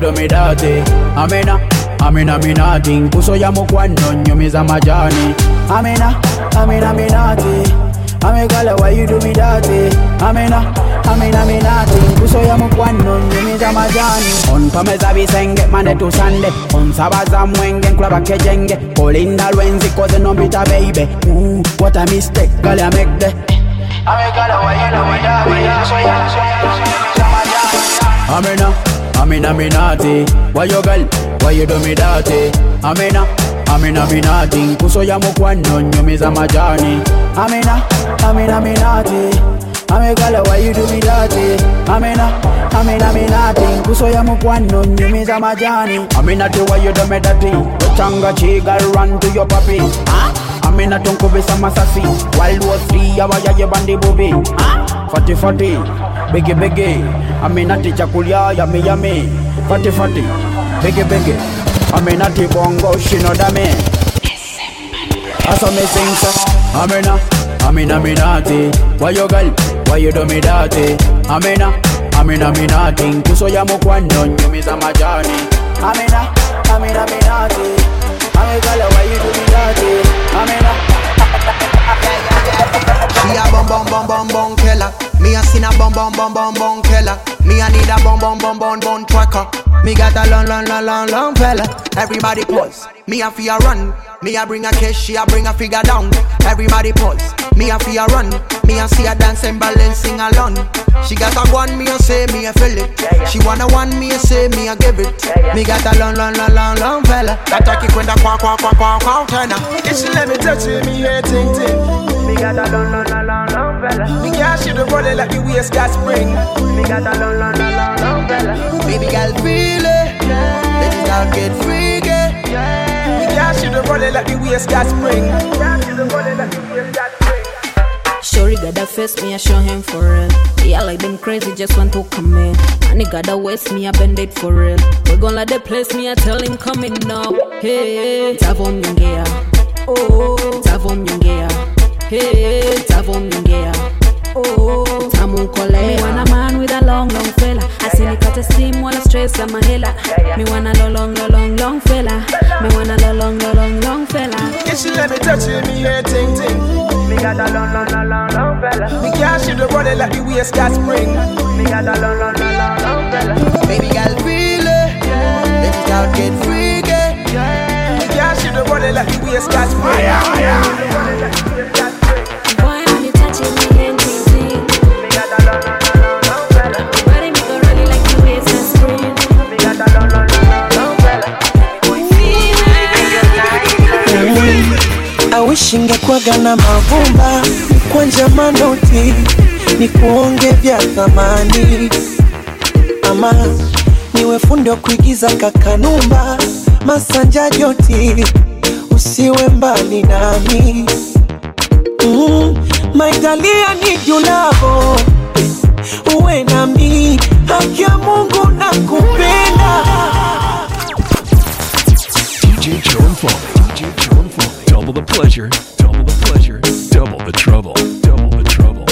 Why you do me dirty? Amena, Amina Minati. Kuso ya mukwano nyumiza majani. Amena, Amina Minati. Ame girl, why you do me dirty? Amena, Amina Minati. Kuso ya mukwano nyumiza majani. On pameza bisenge mande tu sande. On sabaza mwenge nkulaba kejenge. Kolinda lwenzi koze nombita baby. Ooh, what a mistake, girl I make the. Ame girl, why you do me dirty? So ya, so ya, I'm in a me naughty. Why you girl? Why you do me dirty? I'm in a, I'm in a me naughty. Kuso ya mukwano nyumiza majani. I'm in a, I'm in a me naughty. I'm a girl, why you do me dirty? I'm in a, I'm in a me naughty. Kuso ya mukwano nyumiza majani. I'm in a do why you do me dirty? Changa chiga run to your puppy. Huh? amena tonkobesa masasi wild war 3 ya wa ya abayaye bandi bobi 4040 bege bege. Aminati chakulia yami yami fati fati. Bege bege. Aminati bongo shinodame Asa me sing sa Amina minati. Why you girl Why you do minati. Kuso ya mukwando nyumi za majani. Amina Amina minati. Amina girl why you She a bum bum bum bum bum killer. Me a sin a bum bum bum bum bum killer. Me a need a bum bum bum bum bum tracker. Me got a long long long long long fella. Everybody pause. Me a fear run. Me a bring a cash, she a bring a figure down. Everybody pause. Me a fear run. Me a see a dance and balance sing along. She got a one, me a say me a feel it. She wanna one, me a say me a give it. Me got a long long long long long fella. Ataki kwenda kwa kwa kwa kwa kwa tena. If she let me touch it, me head ting ting. Me got a long long long long long fella. Me girl, she the body like the waist got spring. Me got a long long long long long fella. Baby girl feel it. Let it out get freaky. Me girl, she the body like the waist got spring. Shorty got that face, me I show him for real. Yeah, like them crazy, just want to come in. And he got that waist, me I bend it for real. We gon' let the place, me I tell him coming now. Hey, Tavo mnyongea. Oh, Tavo mnyongea. Hey, Tavo mnyongea. Oh, tamu kolea. Me want a man with a long, long fella. Asinikate steam wala stress ama hela. Me want a long, long, long, long fella. Me want a long, long, long, long fella. If she let me touch it, me head ting ting. Me got a long long long long long fella. Me she the body like the waist got spring. Me got a long long long long long fella. Baby girl feel it. Let it out get freaky. Me girl, she the body like the waist got spring. Boy, I ngekwaga na mavumba kwanja manoti ni kuonge vya thamani. Ama niwe fundi wa kuigiza kakanumba masanja joti usiwe mbali nami. Mm, maitalia ni julavo uwe nami haki ya mungu na kupenda DJ John and Double the pleasure, double the pleasure, double the trouble, double the trouble.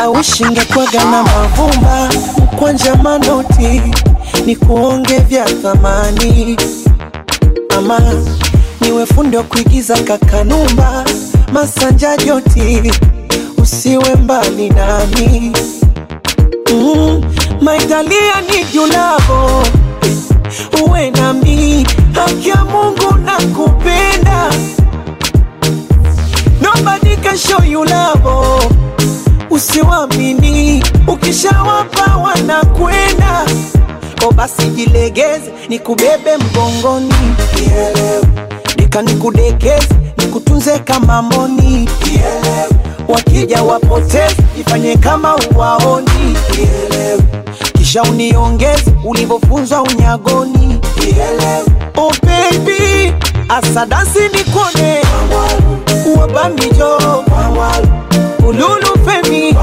awishingekwaga na mavumba kwanja manoti ni kuonge vya thamani. Ama niwe fundi wa kuigiza kakanumba. Masanja joti usiwe mbali nami. Mm, maitalia ni julavo uwe nami. Haki mungu na kupenda nobody can love usiwamini ukishawapa wanakwenda. O basi jilegeze nikubebe mgongoni. Nielewe. Nika nikudekezi nikutunze kama moni. Wakija wapotezi ifanye kama uwaoni. Kisha uniongezi ulivyofunzwa unyagoni. Oh baby asadasi nikone wabamijo ululu femi.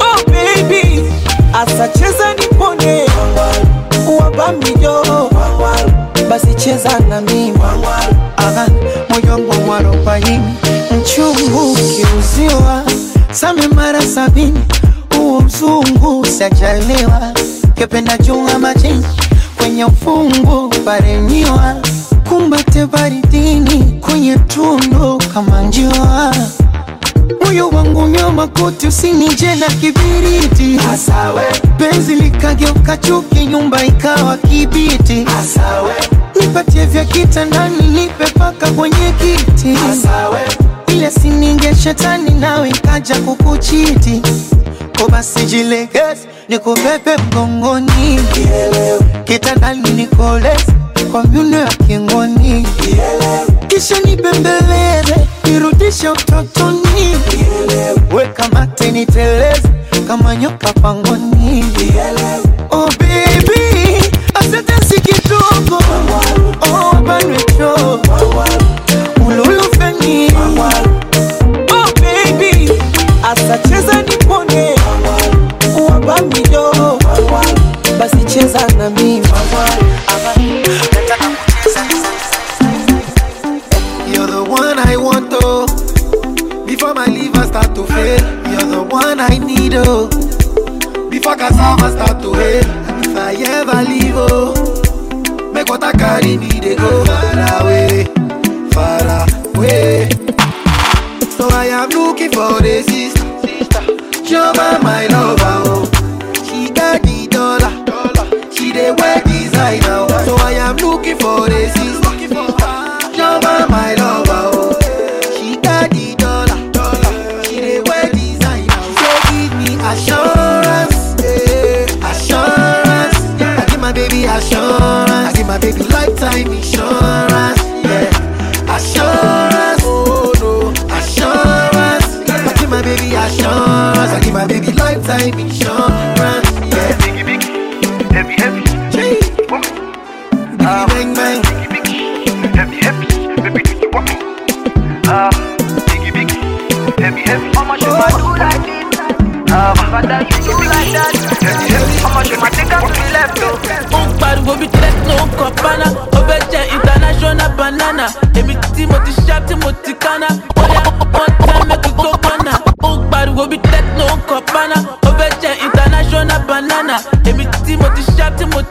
Oh baby asacheza nipone wabamijo basi cheza na mimi moyo wangu mwarobaini mchungu kiuziwa same mara sabini. Huo mzungu sajaliwa kependa chunga majini kwenye ufungu parenyiwa kumbate baridini kwenye tundu kama njua moyo wangu nyoma koti, usinije na kibiriti. Asawe. penzi likageuka chuki nyumba ikawa kibiti. Asawe. nipatie vya kitandani nipe paka kwenye kiti. Asawe. ile sininge shetani nawe ikaja kukuchiti. Basi jilegeze nikubebe mgongoni. Kitandani nikoleze kwa myuno ya kingoni kisha nibembeleze nirudishe utotoni. Weka mate niteleze kama nyoka pangoni. Oh baby asante si oh banwecho ululufeni oh baby nipone. Uwabamido, basi na cassava start to hail, if I ever leave, oh, make what I carry me, they go far away, far away. So I am looking for the sister, Jova, my lover, oh. She got the dollar, she the wear designer, oh. So I am looking for the sister, international banana. Èmi tí mo ti ṣá tí mo bóyá one time we go kọ́nà ó pariwo bí tẹ́kínó ń kọ pánà ó fẹ́ jẹ́ international banana. Èmi tí mo ti ṣá tí mo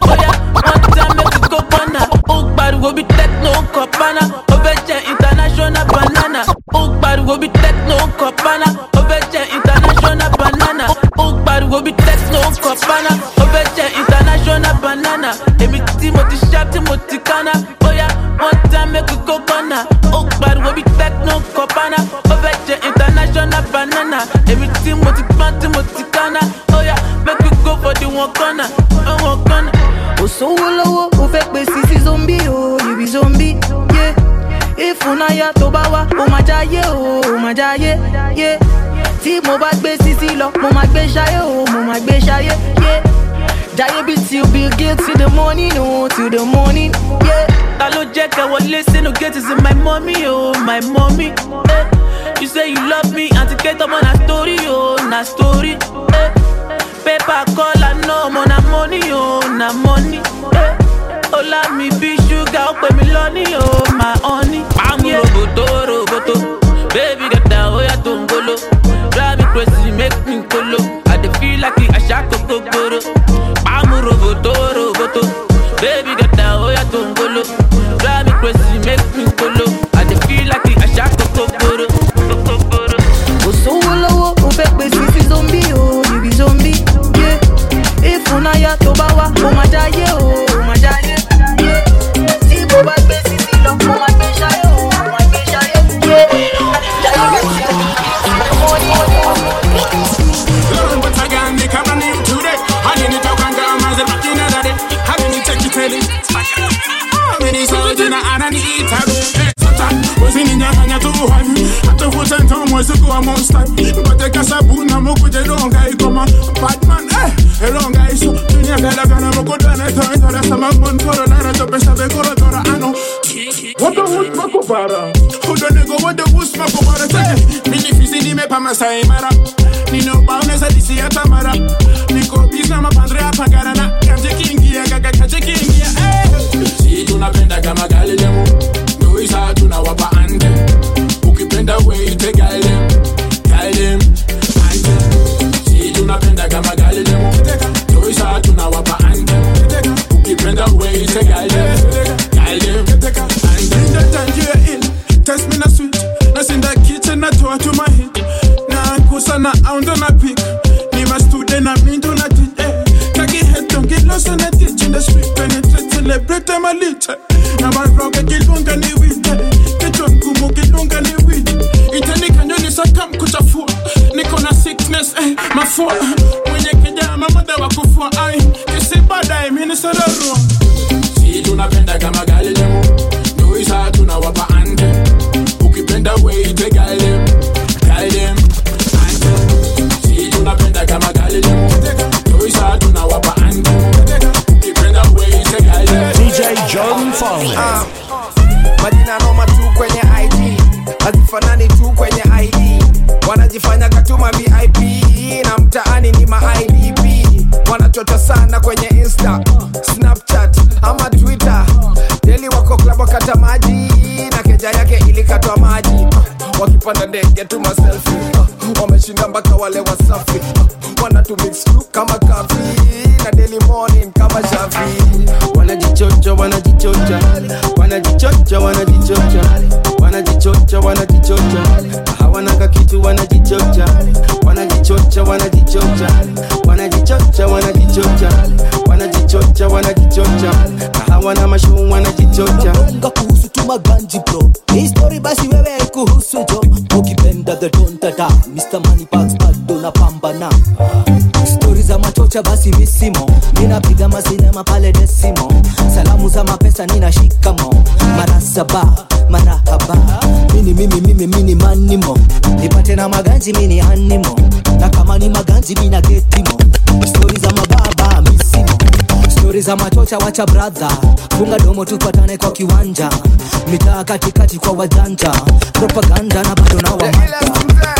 bóyá one time we go kọ́nà ó pariwo bí tẹ́kínó ń kọ pánà ó fẹ́ jẹ́ international banana. Ó pariwo bí tẹ́kínó ń kọ pánà ó fẹ́ jẹ́ international banana. Ó pariwo bí pánà ó fẹ́ jẹ́ international banana. Èmi tí mo ti ṣá one corner one corner. kò sówó lọ́wọ́ ó fẹ́ pè sí sí zombi o be zombi yeah. ìfúnnáyà tó bá wá ó máa jáyé o ó máa jáyé yeah. tí mo bá gbé sísí lọ mo máa gbé ṣayé o mo máa gbé ṣayé yeah. jáyé bí till bill gates till the morning o till the morning. Yeah. ta ló jẹ́ kẹ́ wọlé sínú gate is my mommy o my mommy. Eh. you say you love me àti kẹ́tọ́ mọ́ na story o na story. Eh. Paper call àná ọmọ na money o na money. Eh. ọlá mi bí ṣúgà ó pè mí lọ́ní o my honey. pàmò roboto roboto baby gẹ̀dá ó yà tó ń golo drive me crazy make me kolo i dey feel like àṣà kókó gbòòrò. Niko Bisna Mapandrea Pagarana. Kaje Kingia, Gaga Kaje Kingia. Si celebrate lit. Na ma roga kilunga ni wit. Kichwa ngumu kilunga ni wit. Itani kanyo ni sakam kuchafua. Niko na sickness eh. Mafua. Mwenye keja muda wa kufua ai kisi baadaye mimi sororo si tunapenda kama wakipanda ndege tu wameshinda mpaka wale wasafi. Wanatu mix tu kama kafi na daily morning kama shafi. Wanajichocha wanajichocha. Wanajichocha wanajichocha. Wanajichocha wanajichocha. Hawanaka kitu wanajichocha. Wanajichocha wanajichocha. Wanajichocha wanajichocha. Wanajichocha wanajichocha. Hawana mashuu wanajichocha. Kuhusu tu maganji bro Mr. Money Bags bado na pambana stori za machocha basi visimo ninapiga masinema pale desimo salamu za mapesa nina shikamo mara saba marahaba mini mimi mimi mini manimo nipate na maganzi mini animo na kama ni maganzi mina getimo stori za mababa misimo stori za machocha wacha bradha funga domo tupatane kwa kiwanja. Mitaa katikati kwa wajanja. Propaganda na bado na wamata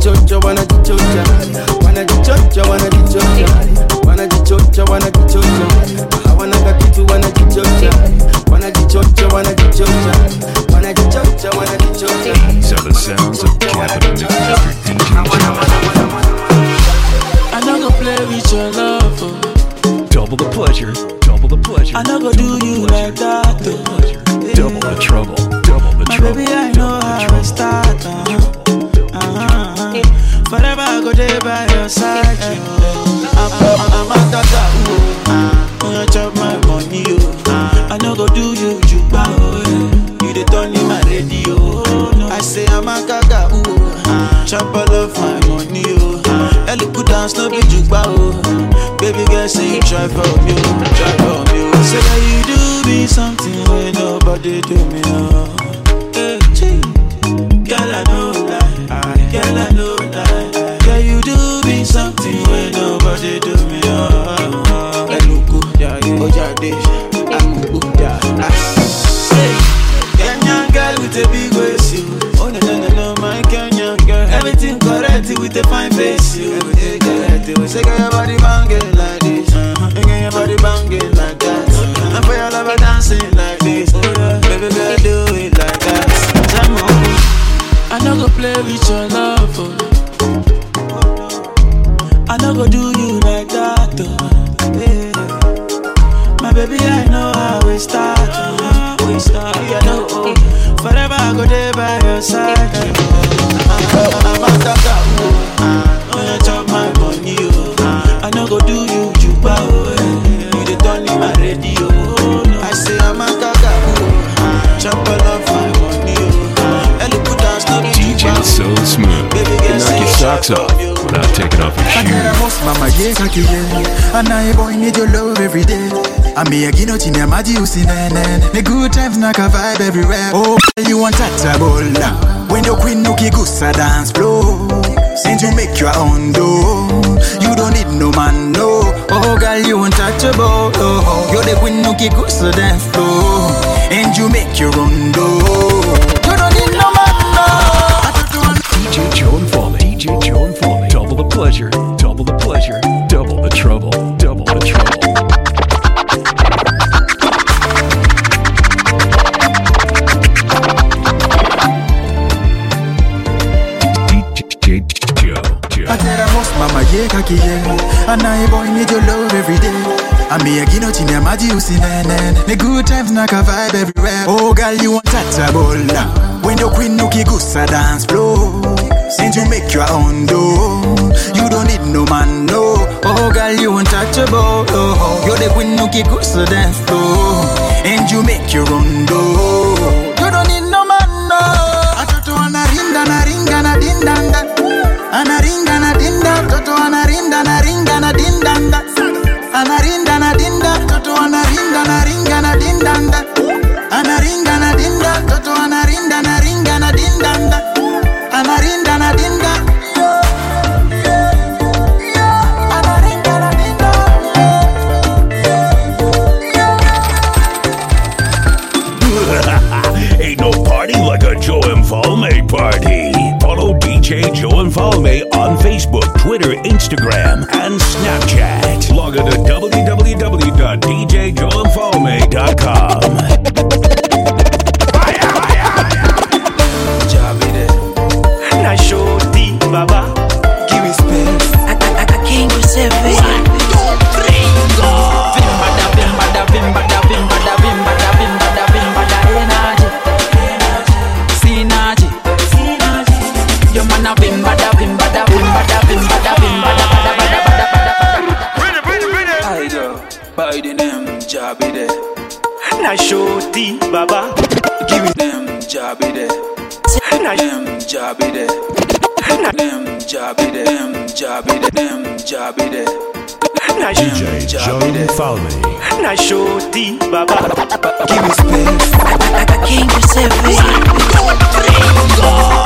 wanajichocha wanajichocha wanajichocha wanajichocha wanajichocha wanajichocha hawanaka kitu wanajichocha wanajichocha wanajichocha wanajichocha wanajichocha These are the sounds of capital Mr. DJ I not go play with your love. oh. Double the pleasure, double the pleasure. I not go do you like that. oh. Double the trouble, double the trouble. baby, I know how I start. Uh, uh, forever I go there by your side. Ah, ah, ah, oh. I'm, I'm, I'm a tata. Oh. You chop my money. Oh. I no go do you juba. Oh. Eh. You the turn in my radio. I say I'm a gaga. Oh. Chop all of my money. Oh. Ellie put dance no be juba. Oh. Baby girl say you try for me. Oh. Try for me. Oh, say that you do me something when nobody do me. Oh. When nobody do me. Oh, oh. Eluku, yeah, chini ya maji usinene The good times na ka vibe chini ya maji usinene The good times na ka vibe everywhere. Oh girl you bola When the queen ukigusa dance floor? Since you make your own dough You don't need no man no. Oh girl you untouchable. Oh, You're the queen ukigusa dance floor? And you make your own every job. me. Falme. show shorty, baba. Give me space. I a king yourself.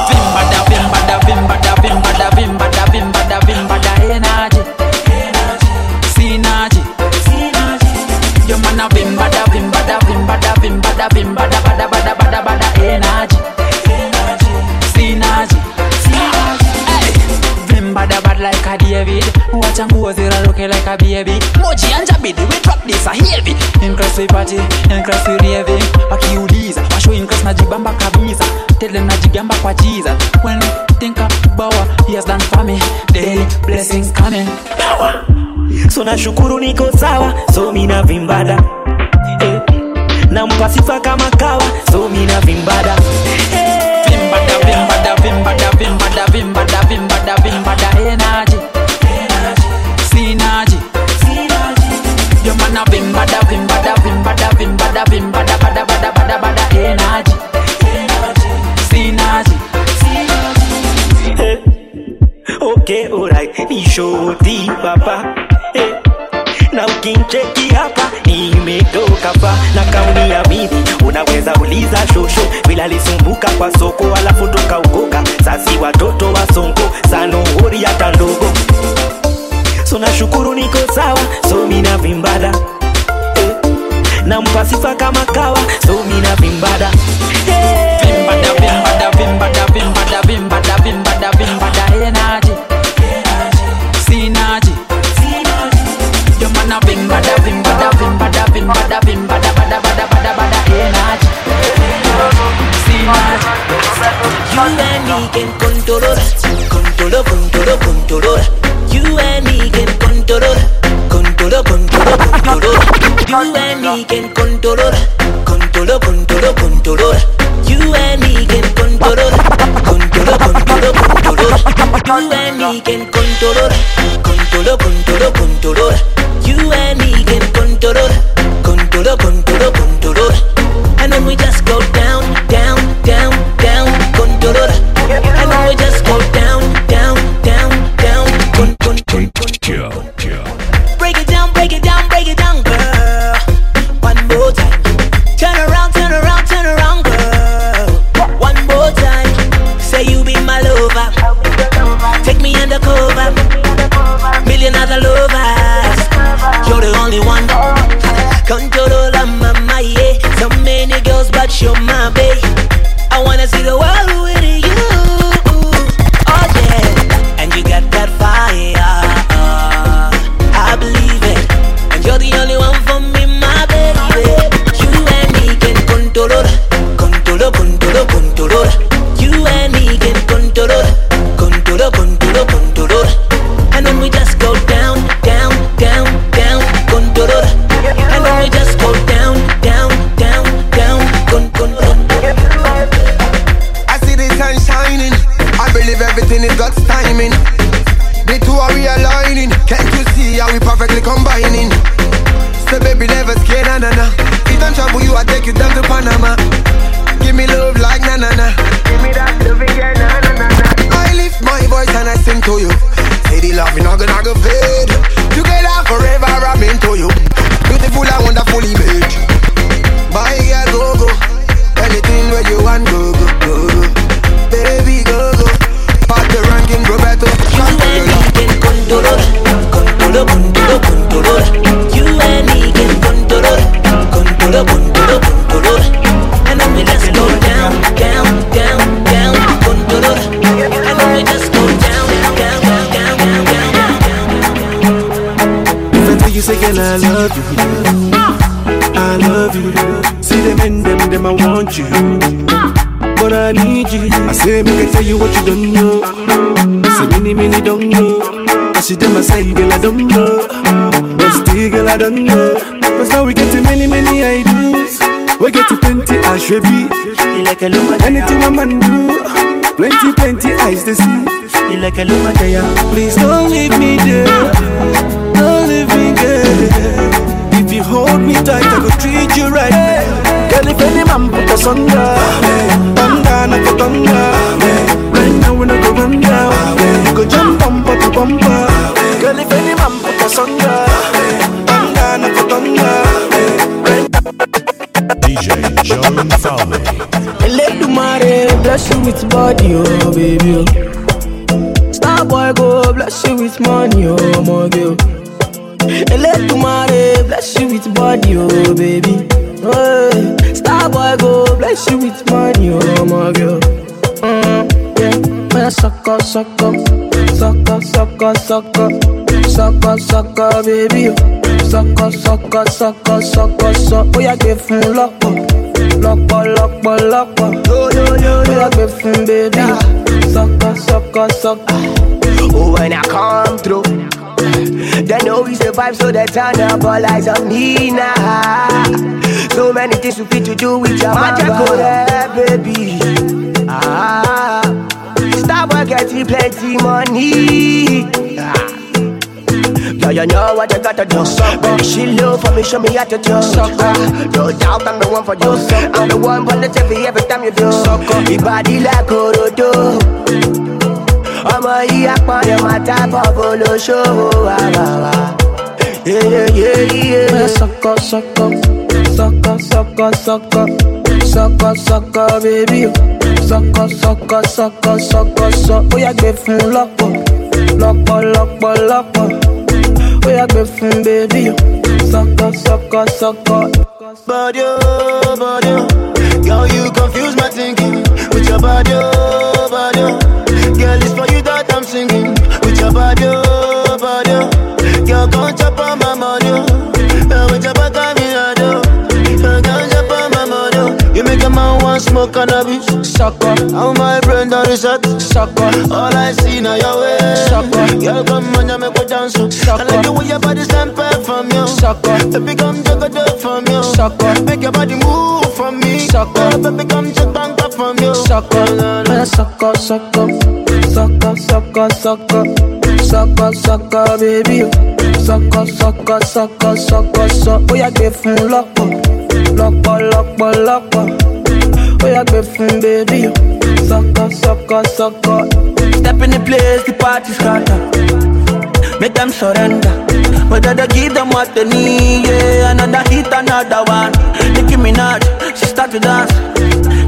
Vim bada, vim bada, vim bada, vim bada, vim energy. Synergy. Synergy. Your man a energy. Energy. Synergy. Synergy. Bad like a David. Watch and go zero, like a baby. OG and Jabid, we drop this a heavy. Incross we party, incross we raving. Wakiuliza, washo incross najibamba kabisa. Tele najigamba kwa jiza When I think of Bawa, he has done for me Daily blessings coming. Bawa, so nashukuru niko sawa. So mina vimbada eh. Nampa sifa kama kawa. kwa soko alafu tukauguka sasi watoto piquen con todo, con con todo. Don't know. Cause now we get to many, many ideas. We get to plenty, should be. like a luma Anything a man do. Plenty, plenty eyes to see. Like a luma Please don't leave me there. Don't leave me there. If you hold me tight, I go treat you right. Girl, if any man put us under, thunder, not for thunder. Right now we not go run down. You go jump bumper to bumper. Girl, if any man put us under, bless you with body, oh baby. oh. Star boy go bless you with money, oh my girl. Eledumare bless you with body, oh baby. Hey. Star boy go bless you with money, oh my girl. Mm, yeah, man, up, suck up, suck up, suck up, suck up, suck baby. oh. Suck up, suck up, suck up. Oh yeah, give lock up lọ́pọ̀ lọ́pọ̀ lọ́pọ̀ gbé fún bébí sọ́kọ́ sọ́kọ́ sọ́kọ́. Oh, when I come through, they know we survive, so they turn up all eyes on me now. So many things we fit to do with your magic, oh, yeah, baby. Ah, Starboy getting plenty money. Ah. Girl, you know what you gotta do. Baby, she low for me, show me how to do. Ah, no doubt I'm the one for you. I'm the one for the TV every time you do. Your body like Orodo. ọmọ yìí apọ̀yọ̀ máa tábọ̀ bolóṣòwò àwàwà. Bóyá sọ́kọ́ sọ́kọ́ sọ́kọ́ sọ́kọ́ sọ́kọ́ sọ́kọ́ sọ́kọ́ bébí o sọ́kọ́ sọ́kọ́ sọ́kọ́ sọ́kọ́ sọ́ bóyá gbé fún lọ́pọ̀ lọ́pọ̀ lọ́pọ̀ lọ́pọ̀ bóyá gbé fún bébí o sọ́kọ́ sọ́kọ́ sọ́kọ́. Body, oh, body, oh. Girl, you confuse my thinking with your body, oh, body. oh. Girl, it's for you that I'm singing with your body, oh, body. oh. Girl, come chop on my want smoke cannabis. Sucker, how my brain done reset. Sucker, all I see now your way. Eh. Sucker, girl, come on, you make me dance. Sucker, I like the your body stand from you. Sucker, baby, come juggle up from you. Sucker, make your body move for me. Sucker, baby, come check bank up from you. Sucker, bóyá sọ́kọ́ sọ́kọ́ sọ́kọ́ sọ́kọ́ sọ́kọ́ sọ́kọ́ sọ́kọ́ bébí o sọ́kọ́ sọ́kọ́ sọ́kọ́ sọ́kọ́ sọ́ bóyá gbé fún lọ́pọ̀ lọ́pọ̀ lọ́pọ̀ lọ́pọ̀ bóyá gbé fún bébí o sọ́kọ́ sọ́kọ́ sọ́kọ́. Step in the place, the party scatter. Make them surrender. Whether they give them what they need, yeah. Another hit, another one. Nicki Minaj, she start to dance.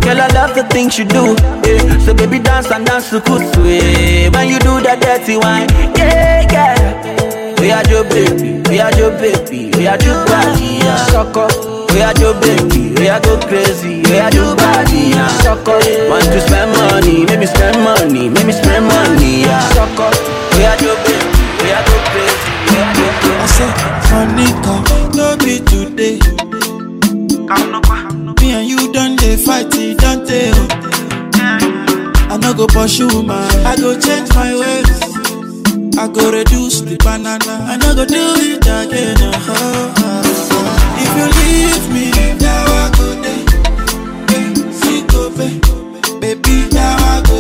Girl, I love the things you do, yeah. So baby, dance and dance to kusu, yeah. When you do that dirty wine, yeah, yeah. We are your baby, we are your baby, we are your body, yeah. Sucker. We are your baby, we are go crazy, we are your body, yeah. Sucker. Want to spend money, make me spend money, make me spend money, yeah. Sucker. We are your baby, we are go crazy. I say, funny Monica, no be today. Me and you done dey fight, don't tell. I no go pursue man, I go change my ways. I go reduce the banana, I no go do it again. uh-huh. If you leave me, now I go there. Go baby, go.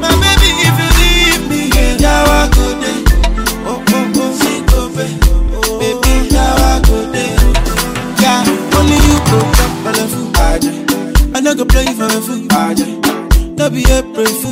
My baby, if you leave me, now I go there. Oh oh oh, baby, I go. Yeah, only you. I play for a. No be April fool,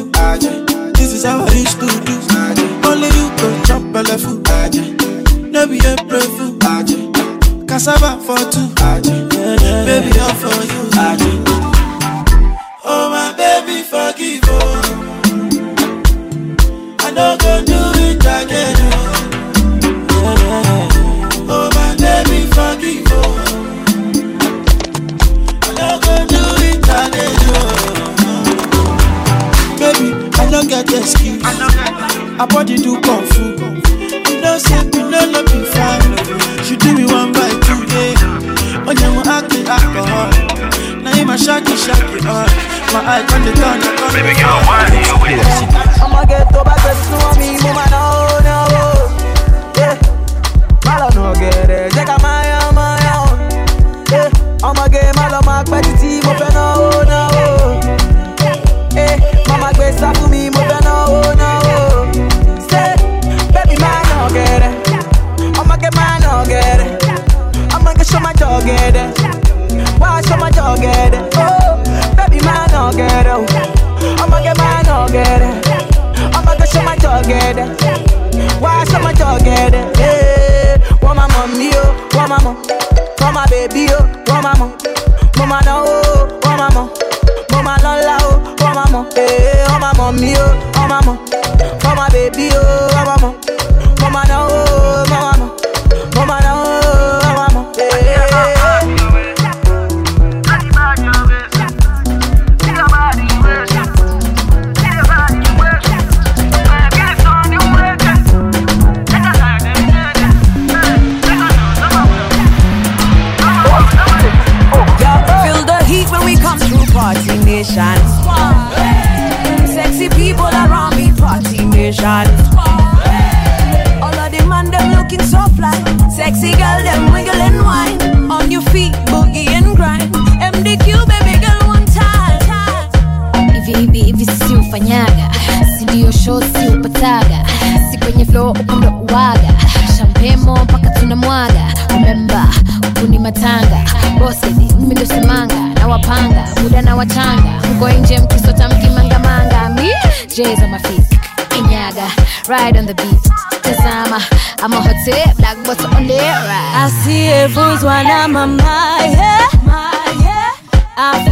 afuzwae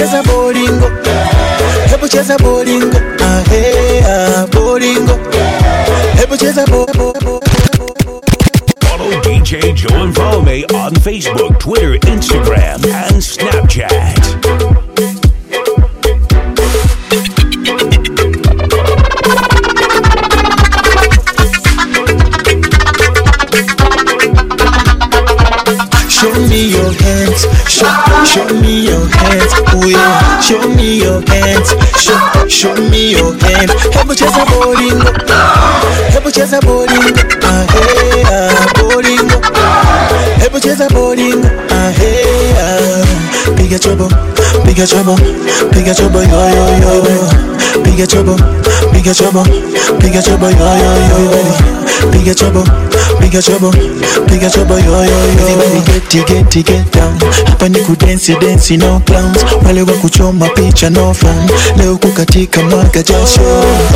cheza bolingo, hebu cheza bolingo, ah ah bolingo. Hebu cheza bo, bo, bo. Follow DJ Joe Mfalme on Facebook, Twitter, Instagram, me your hands. Hebu cheza bolingo, hebu cheza bolingo, ah hey ah bolingo. Hebu cheza bolingo, ah hey ah. Piga chobo, piga chobo, piga chobo yo yo yo. Piga chobo, piga chobo, piga chobo yo yo yo. Piga chobo, piga chobo, piga chobo yo yo yo. Everybody get get get down. Hapa ni kudensi densi no clowns. Wale wa kuchoma picha no fun. Leo kukatika mwaga jasho.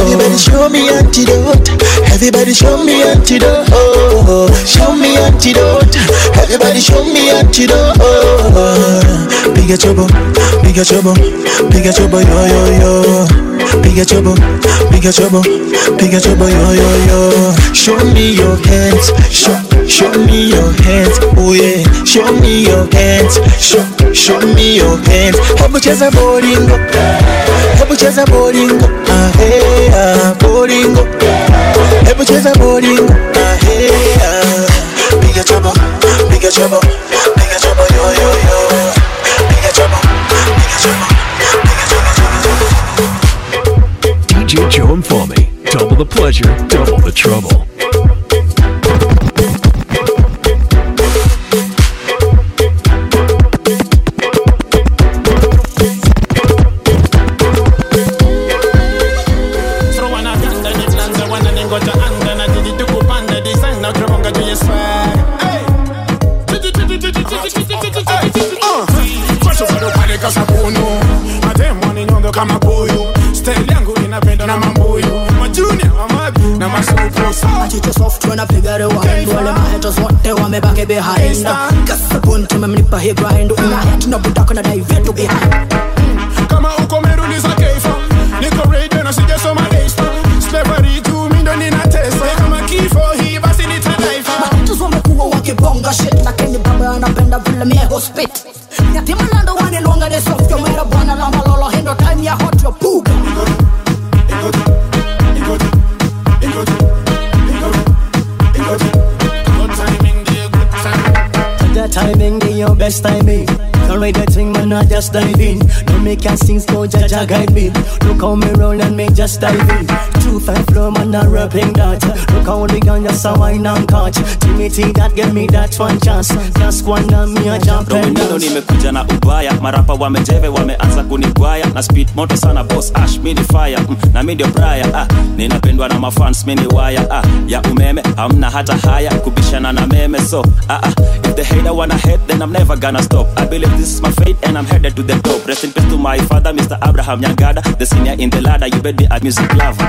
Everybody show me antidote. Everybody show me antidote. Oh, show me antidote. Everybody show me antidote. Piga chobo, piga chobo, piga chobo yo yo yo. Piga chobo, piga chobo, piga chobo yo yo yo. Show me your hands, show, show me your hands, oh yeah. Show me your hands, show, show me your hands. Hebu cheza bolingo, hebu cheza bolingo, ah hey ah bolingo. Hebu cheza bolingo, ah hey ah. Piga chobo, piga chobo, piga chobo yo yo yo. Piga chobo, piga chobo, DJ Joe Mfalme. Double the pleasure, double the trouble. Machiche soft when I figure the wine Wale maheto zote wamebaki behind Kasabuni tumemlipa here, grind. Una hit na butaka na dive to behind Kama uko meru ni za keifa Niko radio na sije soma deista Slavery tu mindo nina tesa Kama kifo hii basi nitadaifa Maheto zomekuwa wakibonga shit. Lakini baba anapenda vile miego spit best timing. Wait that thing, man, I just dive in. Don't make us sing, go Jaja guide me. Look how me roll and me just dive in. Two five flow, man, I rapping that. Look how the gun just a wine and catch. Timothy, that give me that one chance. Just one and me a jump and dance. nimekuja na ubaya marapa wamejeve wameanza kunigwaya na speed moto sana boss ash mini fire mm, na mi ndio braya ah, ninapendwa na mafans mini waya ah, ya umeme hamna hata haya kubishana na meme so ah, ah, if the hater wanna hate then I'm never gonna stop I believe this is my fate and I'm headed to the top rest in peace to my father Mr. Abraham Nyangada the senior in the ladder you bet me a music lover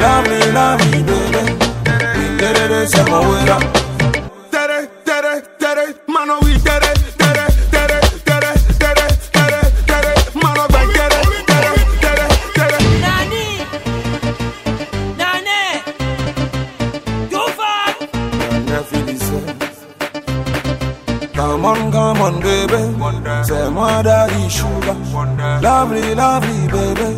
Dame la vida, tereré se moverá. Tere, tere, tere, mano y tere, tere, tere, tere, tere, tere, tere, mano y tere, tere, tere, tere. Nani, nane, tufa. Nane felices. Come on, come on, baby. Say my daddy sugar. Lovely, lovely, baby.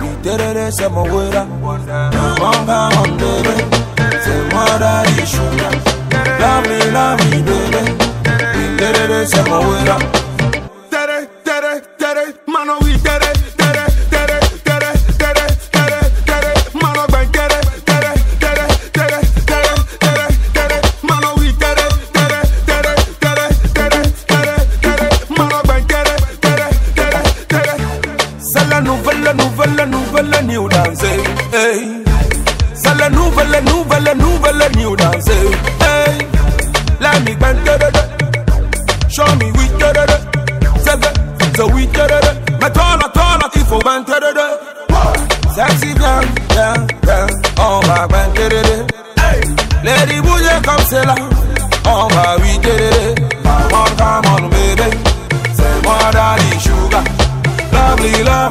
We tere, tere, se moverá. wonder. Wonder, wonder, say wonder, you should. Lovely, lovely, baby. Baby, say my way up. La nouvelle, nouvelle, nouvelle new dance. Hey. C'est la nouvelle, nouvelle, nouvelle new dance. Hey. Let me bend da da da. Show me we da da da. Say that, so we da da da. Me tona tona il faut bend da da da. Sexy girl, girl, girl. On va bend da da da. Hey. Lady bouge comme c'est là. On va oui da da da. Come on, come on, baby. C'est moi daddy sugar. Lovely, lovely,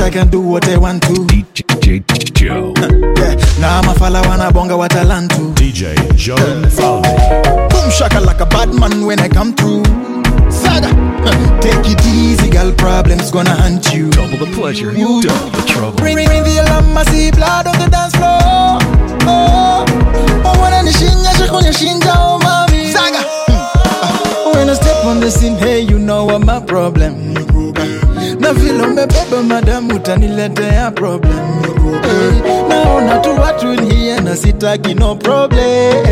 I'm a I can do what I want to. DJ Joe. Yeah, na mafala wanabonga watalantu. DJ Joe Mfalme. Boom shaka like a bad man when I come through. Saga, take it easy, girl. Problems gonna hunt you. Double the pleasure, you double the trouble. Ring, ring, ring the alarm, I see blood on the dance floor. Oh, oh, oh when I shakunya shinja, oh mami. Saga, when I step on the scene, hey, you know I'm a problem. Na vile umebeba madamu utaniletea problem. Hey, naona tu watu in na sitaki no problem.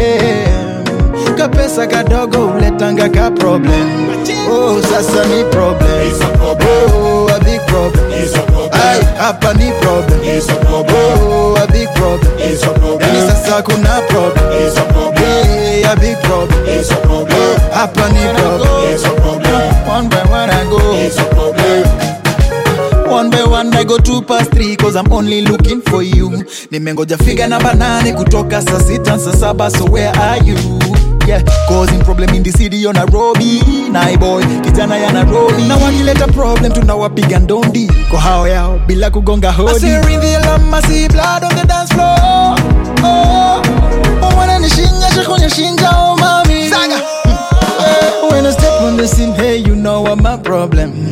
Kapesa kadogo uletanga ka problem. Oh, sasa ni problem. Oh, a big problem. Ay, hapa ni problem. Oh, a big problem. Yani sasa kuna problem. Hey, a big problem. Hapa ni problem. One by one I go. One by one I go two past three cause I'm only looking for you. Nimengoja figa namba nane kutoka saa sita saa saba so where are you? Yeah, causing problem in the city of Nairobi. Nai boy, kijana ya Nairobi. Na wakileta problem tunawapiga ndondi kwa hao yao bila kugonga hodi. I see the alarm, I see blood on the dance floor. Oh, oh, wananishinya shakunya shinja oh mami. Saga. Eh, When I step on the scene, hey, you know what I'm a problem.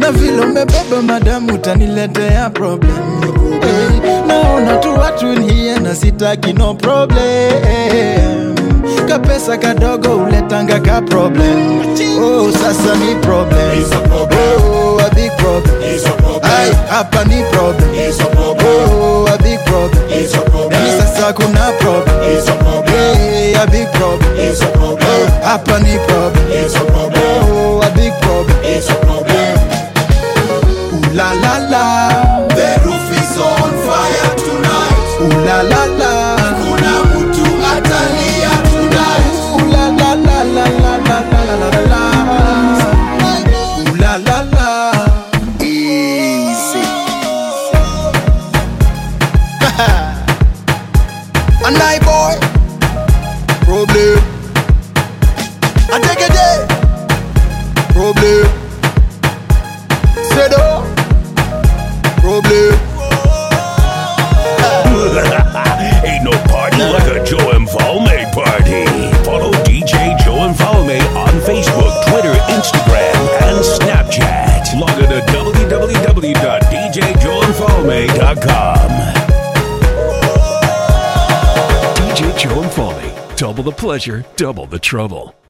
Na vile umebeba madamu utaniletea problem. Hey, naona tu watu in na sitaki no problem. Kapesa kadogo uletanga ka problem. Oh, sasa ni problem. Oh, a big problem. Ay, hapa ni problem. Oh, a big problem. Yani sasa kuna problem. Hey, a big problem. Oh, hapa ni problem. Double the pleasure, double the trouble.